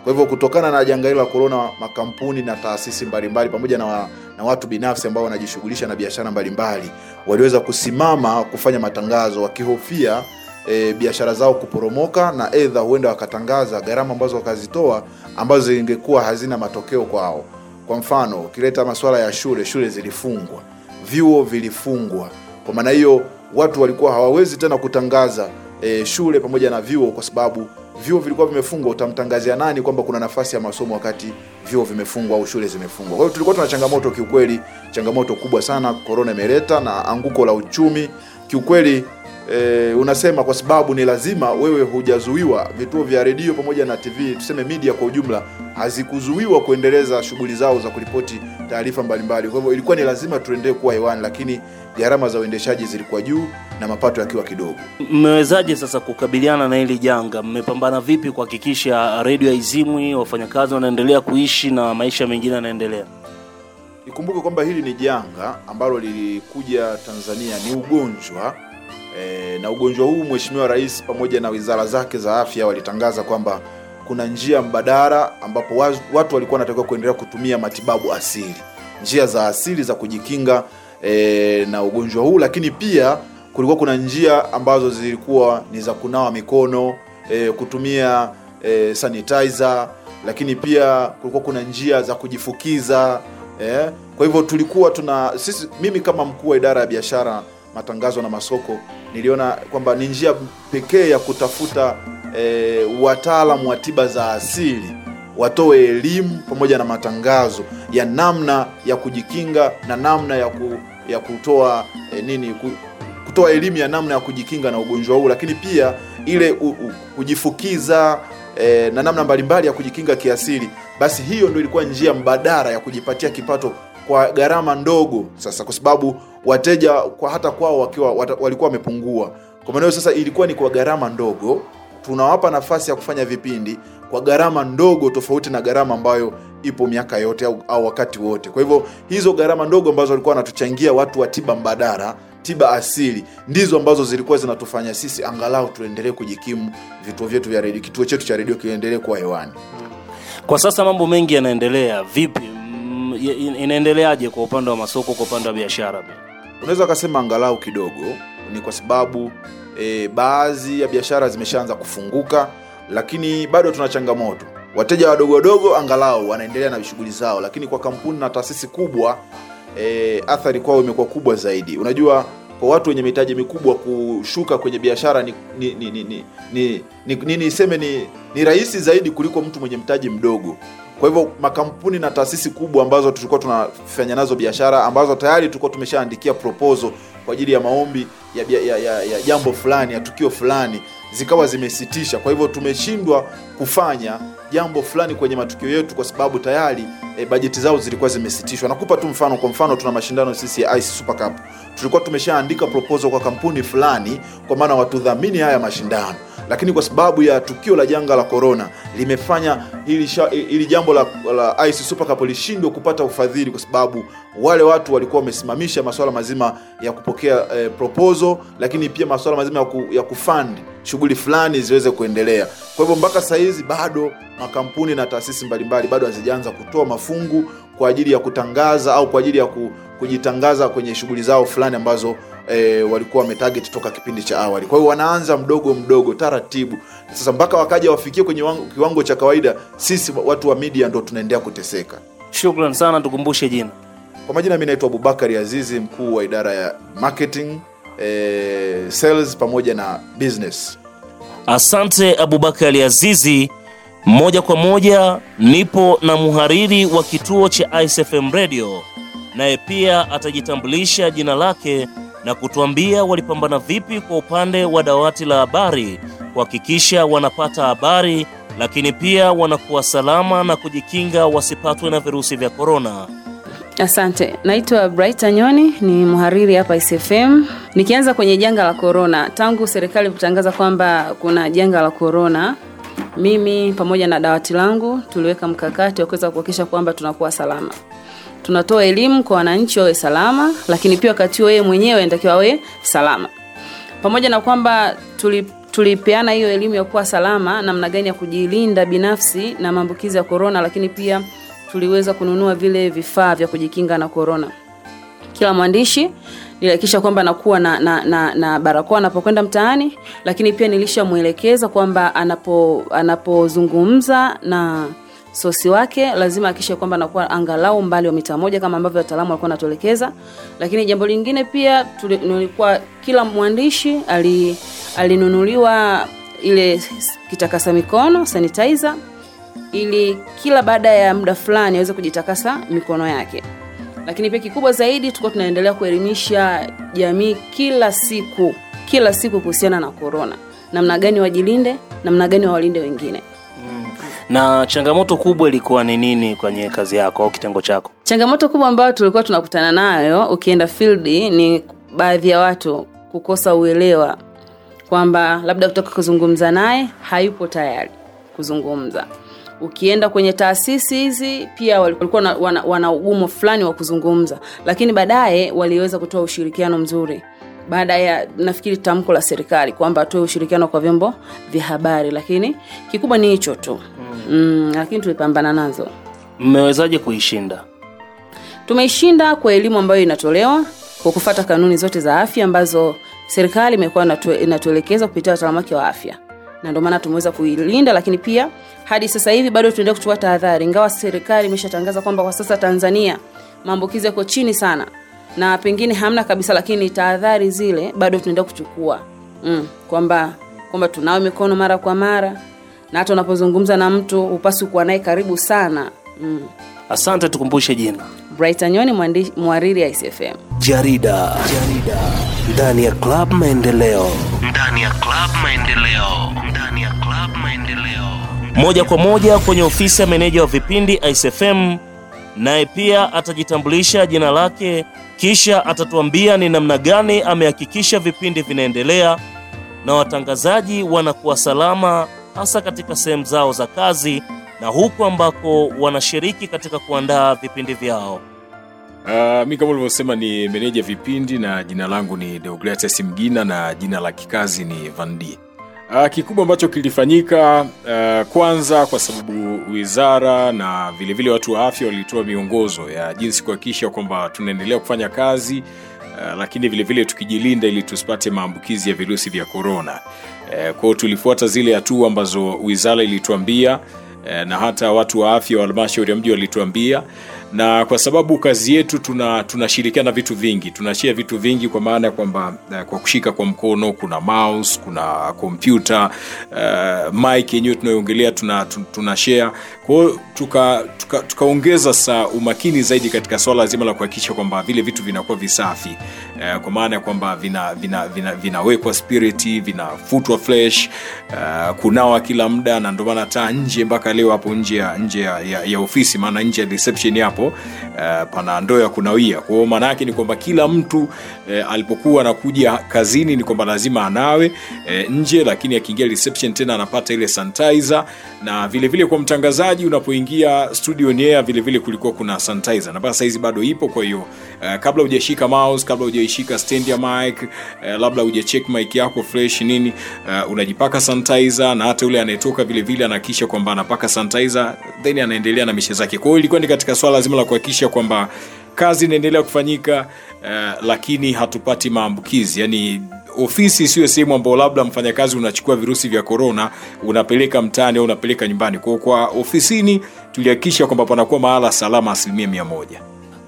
Kwa hivyo kutokana na janga hilo la korona, makampuni na taasisi mbalimbali pamoja na, wa, na watu binafsi ambao wanajishughulisha na biashara mbalimbali waliweza kusimama kufanya matangazo wakihofia e, biashara zao kuporomoka na edha huenda wakatangaza gharama ambazo wakazitoa ambazo zingekuwa hazina matokeo kwao. Kwa mfano ukileta masuala ya shule, shule zilifungwa, vyuo vilifungwa. Kwa maana hiyo watu walikuwa hawawezi tena kutangaza e, shule pamoja na vyuo kwa sababu vyuo vilikuwa vimefungwa. Utamtangazia nani kwamba kuna nafasi ya masomo wakati vyuo vimefungwa au shule zimefungwa? Kwa hiyo tulikuwa tuna changamoto kiukweli, changamoto kubwa sana korona imeleta na anguko la uchumi kiukweli. E, unasema kwa sababu ni lazima wewe hujazuiwa, vituo vya redio pamoja na TV tuseme media kwa ujumla hazikuzuiwa kuendeleza shughuli zao za kuripoti taarifa mbalimbali. Kwa hivyo ilikuwa ni lazima tuendelee kuwa hewani, lakini gharama za uendeshaji zilikuwa juu na mapato yakiwa kidogo. Mmewezaje sasa kukabiliana na hili janga? Mmepambana vipi kuhakikisha redio haizimwi, wafanyakazi wanaendelea kuishi na maisha mengine yanaendelea? Ikumbuke kwamba hili ni janga ambalo lilikuja Tanzania, ni ugonjwa e, na ugonjwa huu Mheshimiwa Rais pamoja na wizara zake za afya walitangaza kwamba kuna njia mbadala ambapo watu walikuwa wanatakiwa kuendelea kutumia matibabu asili, njia za asili za kujikinga e, na ugonjwa huu, lakini pia kulikuwa kuna njia ambazo zilikuwa ni za kunawa mikono e, kutumia e, sanitizer, lakini pia kulikuwa kuna njia za kujifukiza e, kwa hivyo tulikuwa tuna sisi, mimi kama mkuu wa idara ya biashara matangazo na masoko niliona kwamba ni njia pekee ya kutafuta e, wataalamu wa tiba za asili watoe elimu pamoja na matangazo ya namna ya kujikinga na namna ya, ku, ya kutoa e, nini ku, kutoa elimu ya namna ya kujikinga na ugonjwa huu, lakini pia ile kujifukiza e, na namna mbalimbali ya kujikinga kiasili. Basi hiyo ndio ilikuwa njia mbadala ya kujipatia kipato kwa gharama ndogo. Sasa kwa sababu wateja kwa hata kwao wakiwa walikuwa wamepungua, kwa maana sasa ilikuwa ni kwa gharama ndogo, tunawapa nafasi ya kufanya vipindi kwa gharama ndogo, tofauti na gharama ambayo ipo miaka yote au, au wakati wote. Kwa hivyo hizo gharama ndogo ambazo walikuwa wanatuchangia watu wa tiba mbadala tiba asili ndizo ambazo zilikuwa zinatufanya sisi angalau tuendelee kujikimu, vituo vyetu vya redio, kituo chetu cha redio kiendelee kuwa hewani. Kwa sasa mambo mengi yanaendelea, vipi? Inaendeleaje kwa upande wa masoko, kwa upande wa biashara? unaweza ukasema angalau kidogo ni kwa sababu e, baadhi ya biashara zimeshaanza kufunguka lakini bado tuna changamoto. Wateja wadogo wadogo angalau wanaendelea na shughuli zao lakini kwa kampuni na taasisi kubwa e, athari kwao imekuwa kubwa zaidi. Unajua kwa watu wenye mitaji mikubwa kushuka kwenye biashara ni ni ni ni ni ni, ni, ni, niseme ni, ni rahisi zaidi kuliko mtu mwenye mtaji mdogo kwa hivyo makampuni na taasisi kubwa ambazo tulikuwa tunafanya nazo biashara ambazo tayari tulikuwa tumeshaandikia proposal kwa ajili ya maombi ya, ya, ya, ya jambo fulani ya tukio fulani zikawa zimesitisha. Kwa hivyo tumeshindwa kufanya jambo fulani kwenye matukio yetu kwa sababu tayari e, bajeti zao zilikuwa zimesitishwa. Nakupa tu mfano kwa mfano tuna mashindano sisi ya ice super cup. Tulikuwa tumeshaandika proposal kwa kampuni fulani kwa maana watudhamini haya mashindano lakini kwa sababu ya tukio la janga la corona limefanya hili, sha, hili jambo la, la ice super cup lishindwe kupata ufadhili kwa sababu wale watu walikuwa wamesimamisha masuala mazima ya kupokea eh, proposal lakini pia masuala mazima ya, ku, ya kufund shughuli fulani ziweze kuendelea. Kwa hivyo mpaka sahizi bado makampuni na taasisi mbalimbali bado hazijaanza kutoa mafungu kwa ajili ya kutangaza au kwa ajili ya ku, kujitangaza kwenye shughuli zao fulani ambazo e, walikuwa wametarget toka kipindi cha awali. Kwa hiyo wanaanza mdogo mdogo taratibu. Sasa mpaka wakaja wafikie kwenye wangu, kiwango cha kawaida sisi watu wa media ndo tunaendelea kuteseka. Shukran sana, tukumbushe jina. kwa majina mi naitwa abubakari azizi mkuu wa idara ya marketing e, sales pamoja na business. Asante Abubakari Azizi. Moja kwa moja nipo na muhariri wa kituo cha ICFM Radio, naye pia atajitambulisha jina lake na kutuambia walipambana vipi kwa upande wa dawati la habari kuhakikisha wanapata habari, lakini pia wanakuwa salama na kujikinga wasipatwe na virusi vya korona. Asante, naitwa Bright Anyoni, ni mhariri hapa ICFM. Nikianza kwenye janga la korona, tangu serikali kutangaza kwamba kuna janga la korona, mimi pamoja na dawati langu tuliweka mkakati wa kuweza kuhakikisha kwamba tunakuwa salama. Tunatoa elimu kwa wananchi wawe salama, lakini pia wakati yeye mwenyewe anatakiwa awe salama, pamoja na kwamba tuli tulipeana hiyo elimu ya kuwa salama, namna gani ya kujilinda binafsi na maambukizi ya korona, lakini pia tuliweza kununua vile vifaa vya kujikinga na korona. Kila mwandishi nilihakikisha kwamba anakuwa na, na, na, na barakoa anapokwenda mtaani, lakini pia nilishamwelekeza kwamba anapo anapozungumza na sosi wake lazima akishe kwamba anakuwa angalau mbali wa mita moja kama ambavyo wataalamu walikuwa wanatuelekeza. Lakini jambo lingine pia tuli- nilikuwa kila mwandishi ali, alinunuliwa ile kitakasa mikono sanitizer ili kila baada ya muda fulani aweze kujitakasa mikono yake. Lakini pia kikubwa zaidi, tulikuwa tunaendelea kuelimisha jamii kila siku kila siku kuhusiana na korona, namna gani wajilinde, namna gani wawalinde wengine. Na changamoto kubwa ilikuwa ni nini kwenye kazi yako au kitengo chako? Changamoto kubwa ambayo tulikuwa tunakutana nayo ukienda field ni baadhi ya watu kukosa uelewa kwamba labda kutoka kuzungumza naye hayupo tayari kuzungumza. Ukienda kwenye taasisi hizi pia walikuwa na, wana, wana ugumu fulani wa kuzungumza, lakini baadaye waliweza kutoa ushirikiano mzuri baada ya nafikiri tamko la serikali kwamba atoe ushirikiano kwa vyombo vya habari, lakini kikubwa ni hicho tu mm, lakini tulipambana nazo. Mmewezaje kuishinda? Tumeishinda kwa elimu ambayo inatolewa kwa kufata kanuni zote za afya ambazo serikali imekuwa inatu- inatuelekeza kupitia wataalamu wake wa afya, na ndio maana tumeweza kuilinda. Lakini pia hadi sasa hivi bado tunaendelea kuchukua tahadhari, ingawa serikali imeshatangaza kwamba kwa sasa Tanzania maambukizi yako chini sana na pengine hamna kabisa, lakini tahadhari zile bado tunaendelea kuchukua mm, kwamba kwamba tunawe mikono mara kwa mara na hata unapozungumza na mtu upasi kuwa naye karibu sana mm. Asante, tukumbushe jina. Brighton Nyoni, mhariri ICFM. Jarida, jarida ndani ya Club Maendeleo, ndani ya Club Maendeleo, ndani ya Club Maendeleo. moja kwa moja kwenye ofisi ya meneja wa vipindi ICFM, naye pia atajitambulisha jina lake, kisha atatuambia ni namna gani amehakikisha vipindi vinaendelea na watangazaji wanakuwa salama, hasa katika sehemu zao za kazi na huku ambako wanashiriki katika kuandaa vipindi vyao. Uh, mi kama ulivyosema ni meneja vipindi na jina langu ni Deogratias Mgina na jina la kikazi ni Vandi. Uh, kikubwa ambacho kilifanyika uh, kwanza kwa sababu wizara na vilevile vile watu wa afya walitoa miongozo ya jinsi kuhakikisha kwamba tunaendelea kufanya kazi uh, lakini vilevile vile tukijilinda ili tusipate maambukizi ya virusi vya korona. Uh, kwao tulifuata zile hatua ambazo wizara ilituambia uh, na hata watu wa afya wa halmashauri ya mji walituambia na kwa sababu kazi yetu tuna tunashirikiana vitu vingi. Tunashia vitu vingi kwa maana ya kwamba uh, kwa kushika kwa mkono kuna mouse kuna kompyuta uh, mic yenyewe tunayoongelea tuna, tuna, share. Kwao tukaongeza tuka, tuka sa umakini zaidi katika swala zima la kuhakikisha kwamba vile vitu vinakuwa visafi. Uh, kwa maana ya kwamba vinawekwa vina, vina, vina spiriti vinafutwa flesh uh, kunawa kila muda na ndio maana nje mpaka leo hapo nje ya, ya, ya ofisi maana nje ya reception hapo uh, pana ndoo ya kunawia. Kwa hiyo maana yake ni kwamba kila mtu uh, alipokuwa anakuja kazini ni kwamba lazima anawe uh, nje lakini akiingia reception tena anapata ile sanitizer. Na vile vile kwa mtangazaji unapoingia studio ni vile vile kulikuwa kuna sanitizer. Na mpaka saizi bado ipo kwa hiyo uh, kabla hujashika mouse kabla hujaishika stand ya mic uh, labda hujacheck mic yako fresh nini uh, unajipaka sanitizer na hata yule anayetoka vile vile anahakikisha kwamba anapaka sanitizer then anaendelea na mishe zake. Kwa hiyo ilikuwa ni katika swala zima la kuhakikisha kwamba kazi inaendelea kufanyika uh, lakini hatupati maambukizi. Yani ofisi isiwe sehemu ambao labda mfanyakazi unachukua virusi vya korona unapeleka mtaani au unapeleka nyumbani. Kwao kwa ofisini tulihakikisha kwamba panakuwa mahala salama asilimia mia moja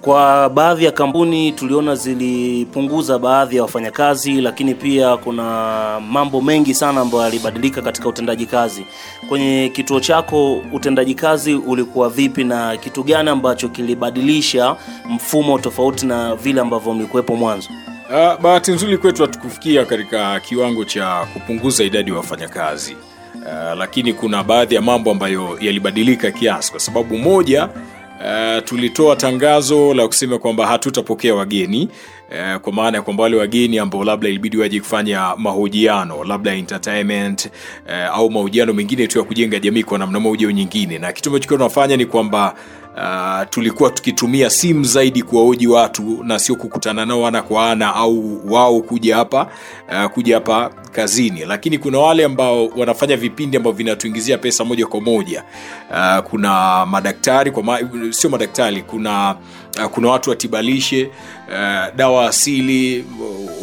kwa baadhi ya kampuni tuliona zilipunguza baadhi ya wafanyakazi lakini pia kuna mambo mengi sana ambayo yalibadilika katika utendaji kazi. Kwenye kituo chako utendaji kazi ulikuwa vipi na kitu gani ambacho kilibadilisha mfumo tofauti na vile ambavyo mlikuwepo mwanzo? Uh, bahati nzuri kwetu hatukufikia katika kiwango cha kupunguza idadi ya wafanyakazi. Uh, lakini kuna baadhi ya mambo ambayo yalibadilika kiasi kwa sababu moja Uh, tulitoa tangazo la kusema kwamba hatutapokea wageni uh, kwa maana ya kwamba wale wageni ambao labda ilibidi waje kufanya mahojiano labda entertainment uh, au mahojiano mengine tu ya kujenga jamii kwa namna moja nyingine. Na kitu ambacho tunafanya ni kwamba Uh, tulikuwa tukitumia simu zaidi kuwaoji watu na sio kukutana nao ana kwa ana au wao kuja hapa uh, kuja hapa kazini. Lakini kuna wale ambao wanafanya vipindi ambao vinatuingizia pesa moja kwa moja. Uh, kuna madaktari kwa ma, sio madaktari kuna kuna watu watibalishe uh, dawa asili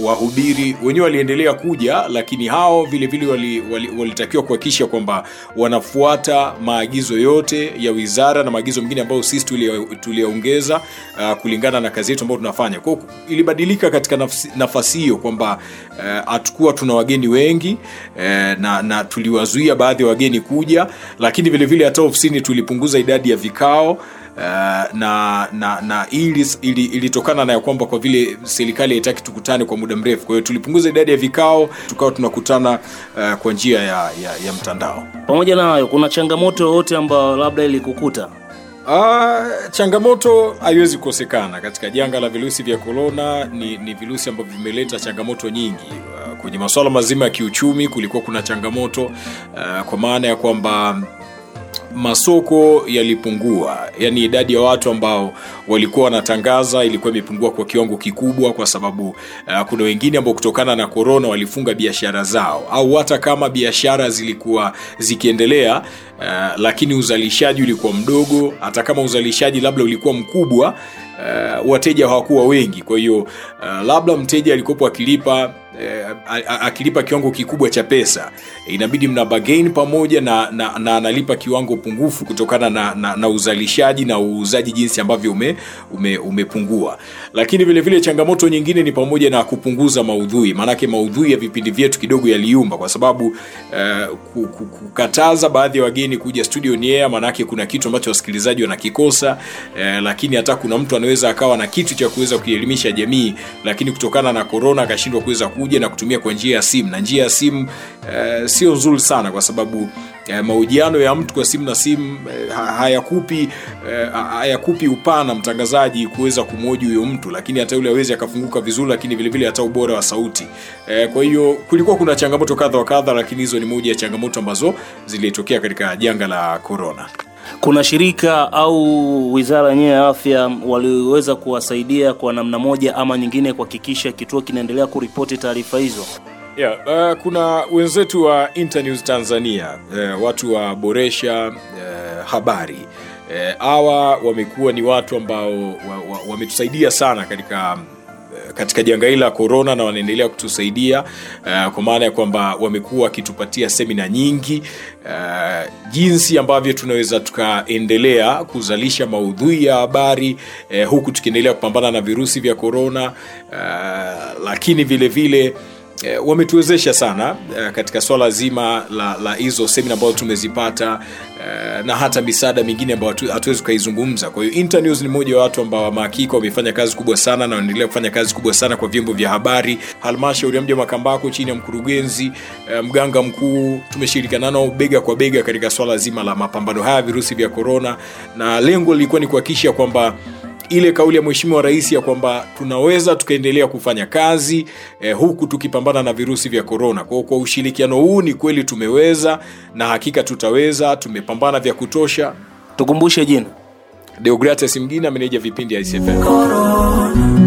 wahubiri wenyewe waliendelea kuja lakini hao vile vile walitakiwa wali, wali kuhakikisha kwamba wanafuata maagizo yote ya wizara na maagizo mengine ambayo sisi tuliyaongeza kulingana na kazi yetu ambayo tunafanya. Kwao ilibadilika katika nafasi, nafasi hiyo kwamba hatukuwa tuna wageni wengi uh, na, na tuliwazuia baadhi ya wageni kuja lakini vile vile hata ofisini tulipunguza idadi ya vikao Uh, na na na ili ilitokana na ya kwamba kwa vile serikali haitaki tukutane kwa muda mrefu. Kwa hiyo tulipunguza idadi ya vikao tukawa tunakutana uh, kwa njia ya, ya, ya mtandao. Pamoja na hayo kuna changamoto yoyote ambayo labda ilikukuta? Uh, changamoto haiwezi kukosekana. Katika janga la virusi vya korona ni, ni virusi ambavyo vimeleta changamoto nyingi. Uh, kwenye masuala mazima ya kiuchumi kulikuwa kuna changamoto uh, kwa maana ya kwamba masoko yalipungua. Yani idadi ya watu ambao walikuwa wanatangaza ilikuwa imepungua kwa kiwango kikubwa kwa sababu uh, kuna wengine ambao kutokana na korona walifunga biashara zao. Au hata kama biashara zilikuwa zikiendelea uh, lakini uzalishaji ulikuwa mdogo hata kama uzalishaji labda ulikuwa mkubwa uh, wateja hawakuwa wengi. Kwa hiyo uh, labda mteja alikuwepo akilipa uh, akilipa kiwango kikubwa cha pesa inabidi mna bagain pamoja na, na, na analipa kiwango pungufu kutokana na, na, na uzalishaji na uuzaji jinsi ambavyo ume, ume, umepungua. Lakini vile changamoto nyingine ni pamoja na kupunguza maudhui. Maanake maudhui ya vipindi vyetu kidogo yaliumba kwa sababu eh, kukataza baadhi ya wageni kuja studio ni air maanake kuna kitu ambacho wasikilizaji wanakikosa eh, lakini hata kuna mtu anaweza akawa na kitu cha kuweza kuielimisha jamii lakini kutokana na korona akashindwa kuweza kuja na kutumia kwa njia ya simu. Na njia ya simu eh, sio nzuri sana kwa sababu eh, mahojiano ya mtu kwa simu na simu eh, hayakupi eh, hayakupi upana mtangazaji kuweza kumwoji huyo mtu. Lakini hata yule awezi akafunguka vizuri lakini vilevile hata ubora wa sauti. Eh, kwa hiyo kulikuwa kuna changamoto kadha wa kadha lakini hizo ni moja ya changamoto ambazo zilitokea katika janga la korona kuna shirika au wizara yenyewe ya afya waliweza kuwasaidia kwa namna moja ama nyingine kuhakikisha kituo kinaendelea kuripoti taarifa hizo? Yeah, uh, kuna wenzetu wa Internews Tanzania uh, watu wa boresha uh, habari. Hawa uh, wamekuwa ni watu ambao wametusaidia wa, wa sana katika katika janga hili la korona na wanaendelea kutusaidia uh, kwa maana ya kwamba wamekuwa wakitupatia semina nyingi uh, jinsi ambavyo tunaweza tukaendelea kuzalisha maudhui ya habari uh, huku tukiendelea kupambana na virusi vya korona uh, lakini vilevile vile E, wametuwezesha sana e, katika swala zima la, la hizo semina ambazo tumezipata e, na hata misaada mingine ambayo hatuwezi tukaizungumza kwa hiyo internews ni mmoja wa watu ambao wamehakika wamefanya kazi kubwa sana na wanaendelea kufanya kazi kubwa sana kwa vyombo vya habari. Halmashauri ya mji wa makambako chini ya mkurugenzi mganga mkuu tumeshirikiana nao bega kwa bega katika swala zima la mapambano haya virusi vya korona na lengo lilikuwa ni kuhakikisha kwamba ile kauli ya mheshimiwa rais ya kwamba tunaweza tukaendelea kufanya kazi eh, huku tukipambana na virusi vya korona kwao kwa ushirikiano huu ni kweli tumeweza na hakika tutaweza tumepambana vya kutosha. Tukumbushe jina. Deogrates Mgina, meneja vipindi ya ICFM.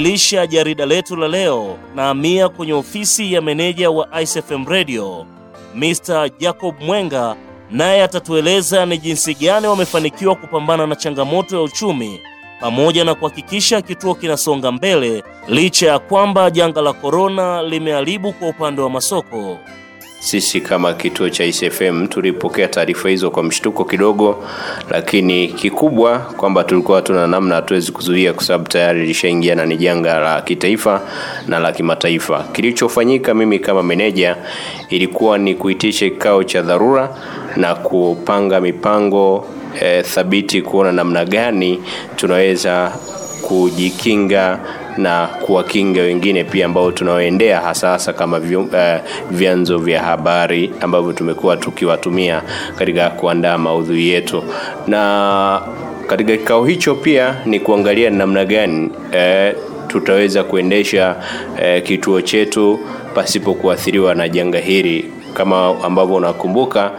Kukamilisha jarida letu la leo naamia kwenye ofisi ya meneja wa ICFM Radio Mr. Jacob Mwenga, naye atatueleza ni jinsi gani wamefanikiwa kupambana na changamoto ya uchumi pamoja na kuhakikisha kituo kinasonga mbele licha ya kwamba janga la korona limeharibu kwa upande wa masoko. Sisi kama kituo cha ICFM tulipokea taarifa hizo kwa mshtuko kidogo, lakini kikubwa kwamba tulikuwa hatuna namna, hatuwezi kuzuia kwa sababu tayari lishaingia na ni janga la kitaifa na la kimataifa. Kilichofanyika mimi kama meneja ilikuwa ni kuitisha kikao cha dharura na kupanga mipango e, thabiti kuona namna gani tunaweza kujikinga na kuwakinga wengine pia ambao tunawaendea hasa hasa kama vyo, uh, vyanzo vya habari ambavyo tumekuwa tukiwatumia katika kuandaa maudhui yetu. Na katika kikao hicho pia ni kuangalia namna gani eh, tutaweza kuendesha eh, kituo chetu pasipo kuathiriwa na janga hili. Kama ambavyo unakumbuka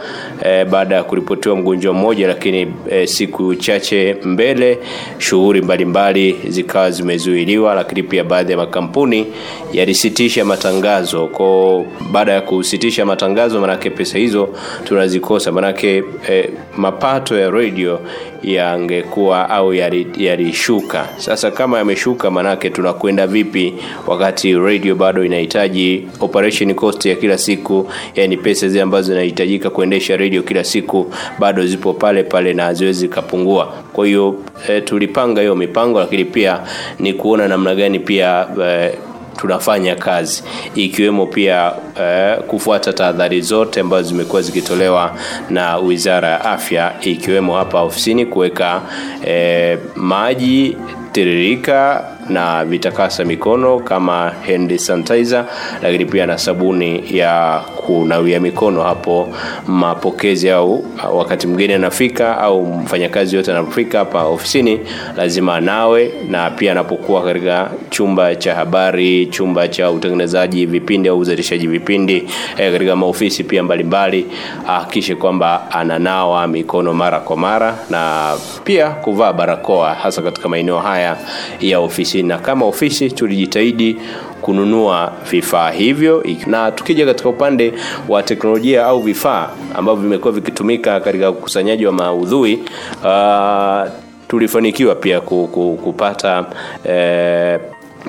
eh, baada ya kuripotiwa mgonjwa mmoja lakini eh, siku chache mbele shughuli mbalimbali zikawa zimezuiliwa lakini pia baadhi ya makampuni yalisitisha matangazo. Ko baada ya kusitisha matangazo manake pesa hizo tunazikosa. Manake eh, mapato ya radio yangekuwa au yalishuka. Yali sasa kama yameshuka manake tunakwenda vipi wakati radio bado inahitaji operation cost ya kila siku? Yani pesa zile ambazo zinahitajika kuendesha radio kila siku bado zipo pale pale na haziwezi kapungua. Kwa hiyo e, tulipanga hiyo mipango lakini pia ni kuona namna gani pia e, tunafanya kazi. Ikiwemo pia eh, kufuata tahadhari zote ambazo zimekuwa zikitolewa na wizara ya afya ikiwemo hapa ofisini kuweka eh, maji tiririka na vitakasa mikono kama hand sanitizer lakini pia na sabuni ya kunawia mikono hapo mapokezi au wakati mgeni anafika au mfanyakazi yote anapofika hapa ofisini lazima anawe na pia anapokuwa katika chumba cha habari chumba cha utengenezaji vipindi au uzalishaji vipindi eh, katika maofisi pia mbalimbali ahakikishe kwamba ananawa mikono mara kwa mara na pia kuvaa barakoa hasa katika maeneo haya ya na kama ofisi tulijitahidi kununua vifaa hivyo. Na tukija katika upande wa teknolojia au vifaa ambavyo vimekuwa vikitumika katika ukusanyaji wa maudhui uh, tulifanikiwa pia kupata eh,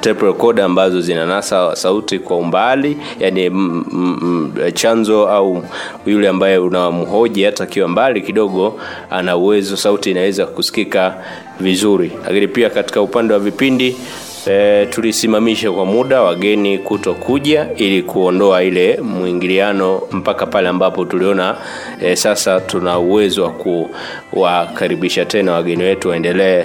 tape recorder ambazo zinanasa sauti kwa umbali yani m, m, chanzo au yule ambaye unamhoji hata akiwa mbali kidogo ana uwezo sauti inaweza kusikika vizuri. Lakini pia katika upande wa vipindi E, tulisimamisha kwa muda wageni kutokuja ili kuondoa ile mwingiliano mpaka pale ambapo tuliona e, sasa tuna uwezo wa kuwakaribisha tena wageni wetu waendelee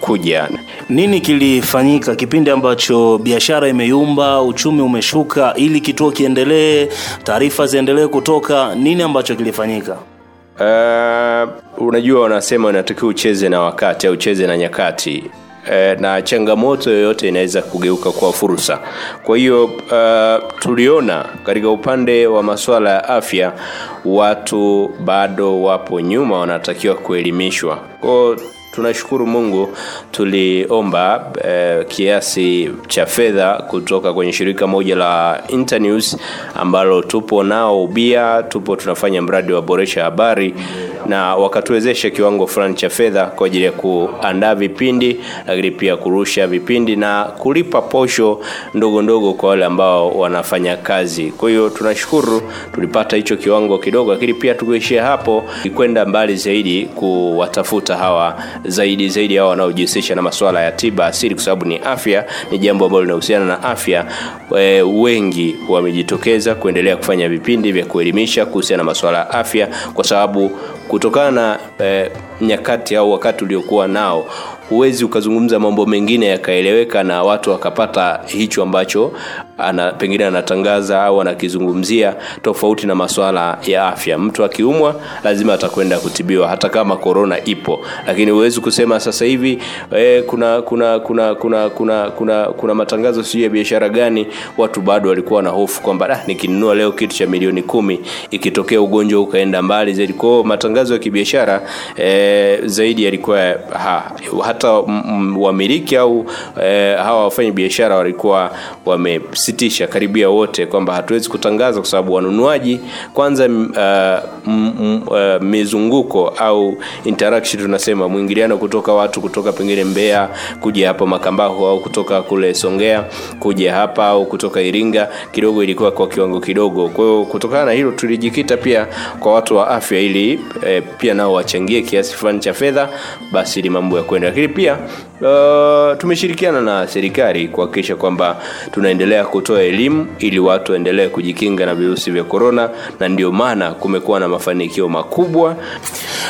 kuja. Nini kilifanyika kipindi ambacho biashara imeyumba, uchumi umeshuka, ili kituo kiendelee, taarifa ziendelee kutoka? Nini ambacho kilifanyika? Uh, unajua wanasema unatakiwa ucheze na wakati au ucheze na nyakati. eh, na changamoto yoyote inaweza kugeuka kuwa fursa. Kwa hiyo uh, tuliona katika upande wa masuala ya afya watu bado wapo nyuma, wanatakiwa kuelimishwa kwao tunashukuru mungu tuliomba eh, kiasi cha fedha kutoka kwenye shirika moja la internews ambalo tupo nao ubia tupo tunafanya mradi wa boresha habari na wakatuwezesha kiwango fulani cha fedha kwa ajili ya kuandaa vipindi lakini pia kurusha vipindi na kulipa posho ndogo ndogo kwa wale ambao wanafanya kazi. Kwa hiyo tunashukuru tulipata hicho kiwango kidogo lakini pia tukuishia hapo kwenda mbali zaidi kuwatafuta hawa zaidi zaidi hao wanaojihusisha na masuala ya tiba asili kwa sababu ni afya ni jambo ambalo linahusiana na afya. E, wengi wamejitokeza kuendelea kufanya vipindi vya kuelimisha kuhusiana na masuala ya afya kwa sababu kutokana na e, nyakati au wakati uliokuwa nao huwezi ukazungumza mambo mengine yakaeleweka na watu wakapata hicho ambacho ana, pengine anatangaza au anakizungumzia tofauti na maswala ya afya. Mtu akiumwa lazima atakwenda kutibiwa hata kama korona ipo. Lakini huwezi kusema sasa hivi eh, kuna kuna kuna kuna kuna kuna kuna matangazo sijui ya biashara gani watu bado walikuwa na hofu kwamba ah, nikinunua leo kitu cha milioni kumi ikitokea ugonjwa ukaenda mbali zaidi. Kwao matangazo ya kibiashara eh, zaidi yalikuwa ha, hata wamiliki au eh, hawa wafanya biashara walikuwa wamesitisha karibia wote kwamba hatuwezi kutangaza kwa sababu wanunuaji kwanza uh, m, m, uh, mizunguko au interaction tunasema mwingiliano kutoka watu kutoka pengine Mbeya kuja hapa Makambaho au kutoka kule Songea kuja hapa au kutoka Iringa kidogo ilikuwa kwa kiwango kidogo. Kwa hiyo kutokana na hilo tulijikita pia kwa watu wa afya ili eh, pia nao wachangie kiasi fulani cha fedha basi ili mambo ya kwenda. Lakini pia Uh, tumeshirikiana na serikali kuhakikisha kwamba tunaendelea kutoa elimu ili watu waendelee kujikinga na virusi vya korona na ndio maana kumekuwa na mafanikio makubwa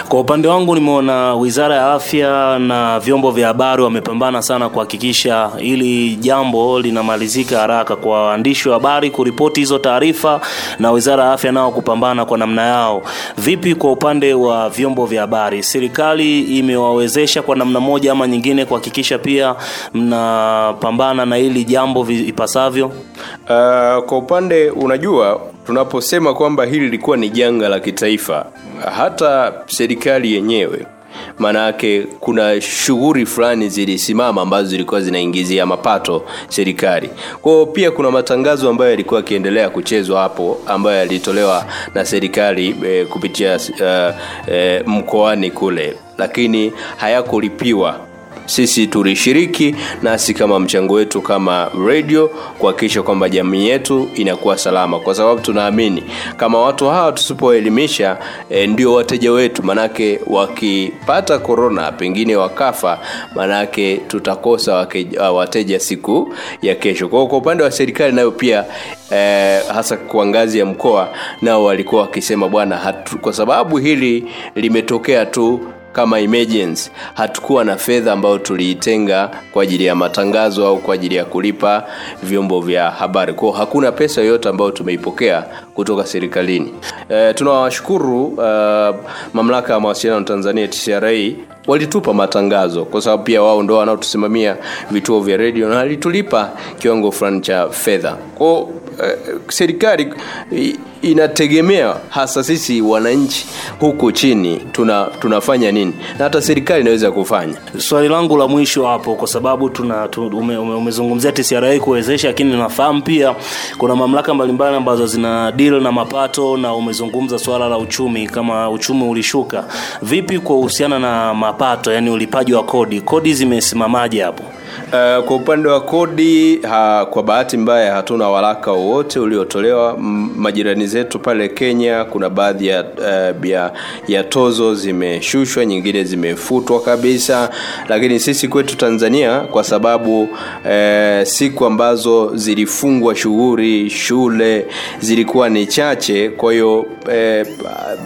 Kwa upande wangu nimeona Wizara ya Afya na vyombo vya habari wamepambana sana kuhakikisha hili jambo linamalizika haraka kwa waandishi wa habari kuripoti hizo taarifa na Wizara ya Afya nao kupambana kwa namna yao. Vipi kwa upande wa vyombo vya habari? Serikali imewawezesha kwa namna moja ama nyingine kuhakikisha pia mnapambana na hili jambo ipasavyo? Uh, kwa upande unajua tunaposema kwamba hili lilikuwa ni janga la kitaifa hata serikali yenyewe maanayake kuna shughuli fulani zilisimama ambazo zilikuwa zinaingizia mapato serikali kwao pia kuna matangazo ambayo yalikuwa yakiendelea kuchezwa hapo ambayo yalitolewa na serikali e, kupitia uh, e, mkoani kule lakini hayakulipiwa sisi tulishiriki nasi kama mchango wetu kama radio kuhakikisha kwamba jamii yetu inakuwa salama. Kwa sababu tunaamini kama watu hawa tusipoelimisha e, ndio wateja wetu. Manake wakipata korona pengine wakafa manake tutakosa wake, uh, wateja siku ya kesho. Kwao kwa upande wa serikali nayo pia eh, hasa kwa ngazi ya mkoa nao walikuwa wakisema bwana kwa sababu hili limetokea tu kama emergency hatukuwa na fedha ambayo tuliitenga kwa ajili ya matangazo au kwa ajili ya kulipa vyombo vya habari. Kwao hakuna pesa yoyote ambayo tumeipokea kutoka serikalini. E, tunawashukuru uh, mamlaka ya mawasiliano tanzania tcra walitupa matangazo kwa sababu pia wao ndo wanaotusimamia vituo vya redio na walitulipa kiwango fulani cha fedha. Kwao eh, serikali inategemea hasa sisi wananchi huku chini tuna tunafanya nini na hata serikali inaweza kufanya Swali langu la mwisho hapo, kwa sababu tuna tu, ume, ume, umezungumzia kuwezesha, lakini nafahamu pia kuna mamlaka mbalimbali ambazo zina deal na mapato, na umezungumza swala la uchumi, kama uchumi ulishuka, vipi kwa uhusiana na mapato, yani ulipaji wa kodi? Kodi zimesimamaje hapo? Uh, kwa upande wa kodi ha, kwa bahati mbaya hatuna waraka wowote uliotolewa. Majirani zetu pale Kenya kuna baadhi ya, uh, ya, ya tozo zimeshushwa nyingine zimefutwa kabisa. Lakini sisi kwetu Tanzania kwa sababu uh, siku ambazo zilifungwa shughuli shule zilikuwa ni chache. Kwa hiyo uh,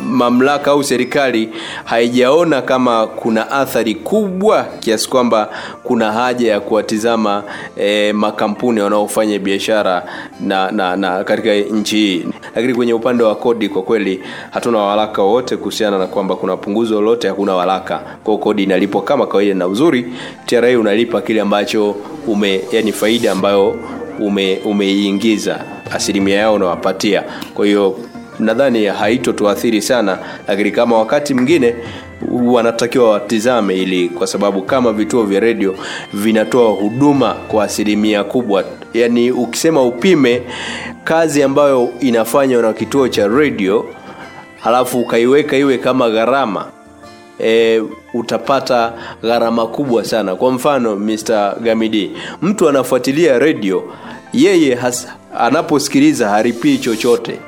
mamlaka au serikali haijaona kama kuna athari kubwa kiasi kwamba kuna haja ya kuwatizama e, makampuni wanaofanya biashara na, na, na katika nchi hii. Lakini kwenye upande wa kodi kwa kweli hatuna waraka wowote kuhusiana na kwamba kuna punguzo lolote hakuna waraka. Kwao kodi inalipwa kama kawaida na uzuri tra unalipa kile ambacho ume yani faida ambayo ume, umeiingiza asilimia yao unawapatia. Kwa hiyo nadhani haitotuathiri sana lakini kama wakati mwingine wanatakiwa watizame ili kwa sababu kama vituo vya redio vinatoa huduma kwa asilimia kubwa yaani ukisema upime kazi ambayo inafanywa na kituo cha redio halafu ukaiweka iwe kama gharama e, utapata gharama kubwa sana kwa mfano Mr. Gamidi mtu anafuatilia redio yeye anaposikiliza haripii chochote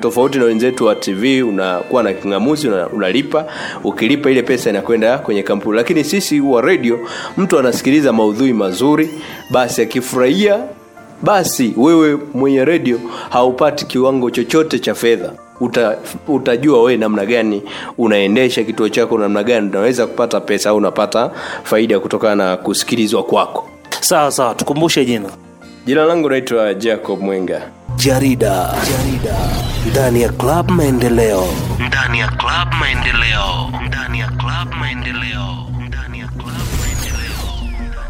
tofauti na wenzetu wa tv unakuwa na kingamuzi una, unalipa. Ukilipa ile pesa inakwenda kwenye kampuni. Lakini sisi wa redio mtu anasikiliza maudhui mazuri basi akifurahia basi wewe mwenye redio haupati kiwango chochote cha fedha. Uta, utajua wewe namna gani unaendesha kituo chako namna gani unaweza kupata pesa au unapata faida kutokana na kusikilizwa kwako. Sawa sawa tukumbushe jina. Jina langu naitwa jacob mwenga jarida. Jarida. Ndani ya club maendeleo. Ndani ya club maendeleo. Ndani ya club maendeleo.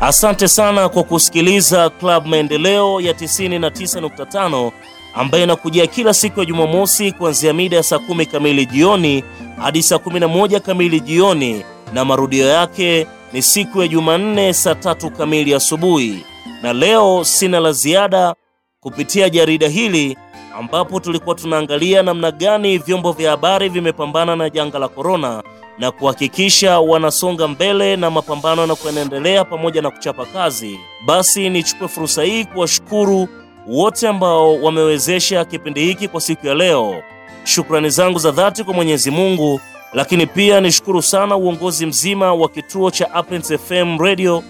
Asante sana kwa kusikiliza club maendeleo ya 99.5 ambayo inakujia kila siku ya jumamosi kuanzia mida ya saa kumi kamili jioni hadi saa 11 kamili jioni na marudio yake ni siku ya jumanne saa tatu kamili asubuhi. Na leo sina la ziada kupitia jarida hili ambapo tulikuwa tunaangalia namna gani vyombo vya habari vimepambana na janga la korona na kuhakikisha wanasonga mbele na mapambano na kuendelea pamoja na kuchapa kazi. Basi nichukue fursa hii kuwashukuru wote ambao wamewezesha kipindi hiki kwa siku ya leo. Shukrani zangu za dhati kwa Mwenyezi Mungu, lakini pia nishukuru sana uongozi mzima wa kituo cha Apens FM Radio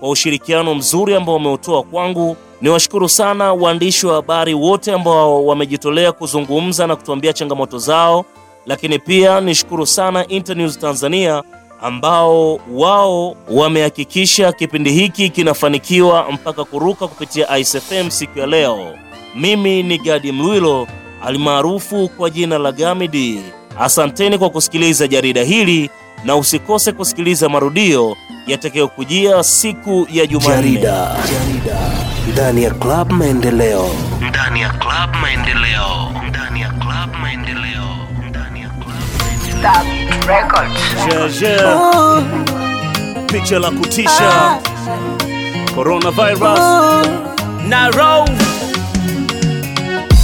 kwa ushirikiano mzuri ambao wameutoa kwangu. Niwashukuru sana waandishi wa habari wote ambao wamejitolea kuzungumza na kutuambia changamoto zao, lakini pia nishukuru sana Internews Tanzania ambao wao wamehakikisha kipindi hiki kinafanikiwa mpaka kuruka kupitia ICFM siku ya leo. Mimi ni Gadi Mlwilo alimaarufu kwa jina la Gamidi. Asanteni kwa kusikiliza jarida hili na usikose kusikiliza marudio yatakayokujia siku ya Jumanne. jarida jarida ndani ya club maendeleo. Ndani ya club maendeleo. Ndani ya club maendeleo. Ndani ya club Yeah, yeah. Picha la kutisha. Coronavirus. Na row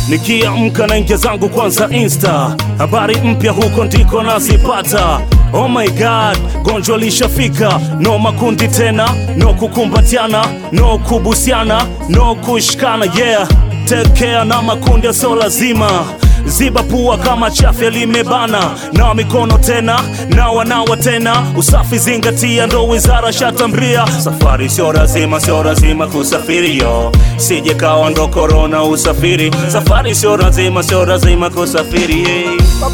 nikiamka na ingia zangu kwanza insta. Habari mpya huko ndiko nazipata. Oh my god gonjwa lishafika. No makundi tena no kukumbatiana no kubusiana no kushikana yeah tekea na makundi sio lazima. Ziba pua kama chafya limebana. Nawa mikono tena nawa nawa tena. Usafi zingatia ndo wizara shatambria. safari sio lazima sio lazima kusafiri yo. Sije ndo korona usafiri. Safari sio lazima sio lazima kusafiri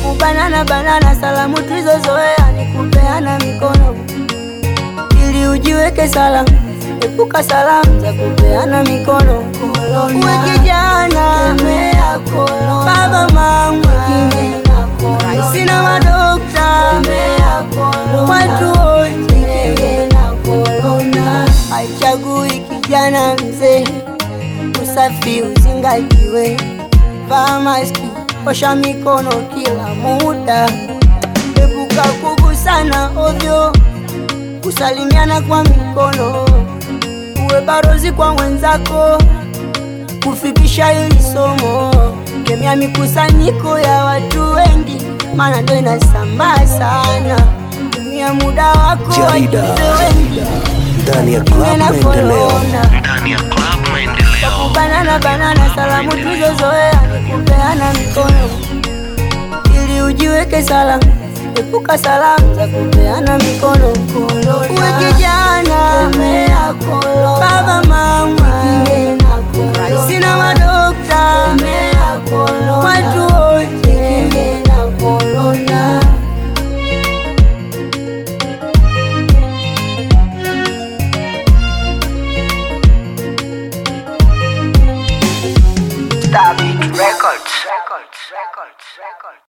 kubanana banana salamu tulizozoea ni kupeana mikono. Ili ujiweke salama epuka salamu za kupeana mikono uwe kijana. Baba mama. Sina madokta. Watu wote. Haichagui kijana mzee. Usafi uzingatiwe vaa maski. Osha mikono kila muda. Epuka kugusana ovyo. Kusalimiana kwa mikono uwe barozi kwa mwenzako kufikisha hili somo. Kemea mikusanyiko ya watu wengi maana ndo inasambaa sana. Tumia muda wako wengi. Ndani ya club maendeleo. ndani ya club maendeleo. Kubanana banana salamu tulizozoea kupeana mikono. Ili ujiweke salama epuka salamu za kupeana mikono uwe kijana. Baba mama. Sina madokta. Watu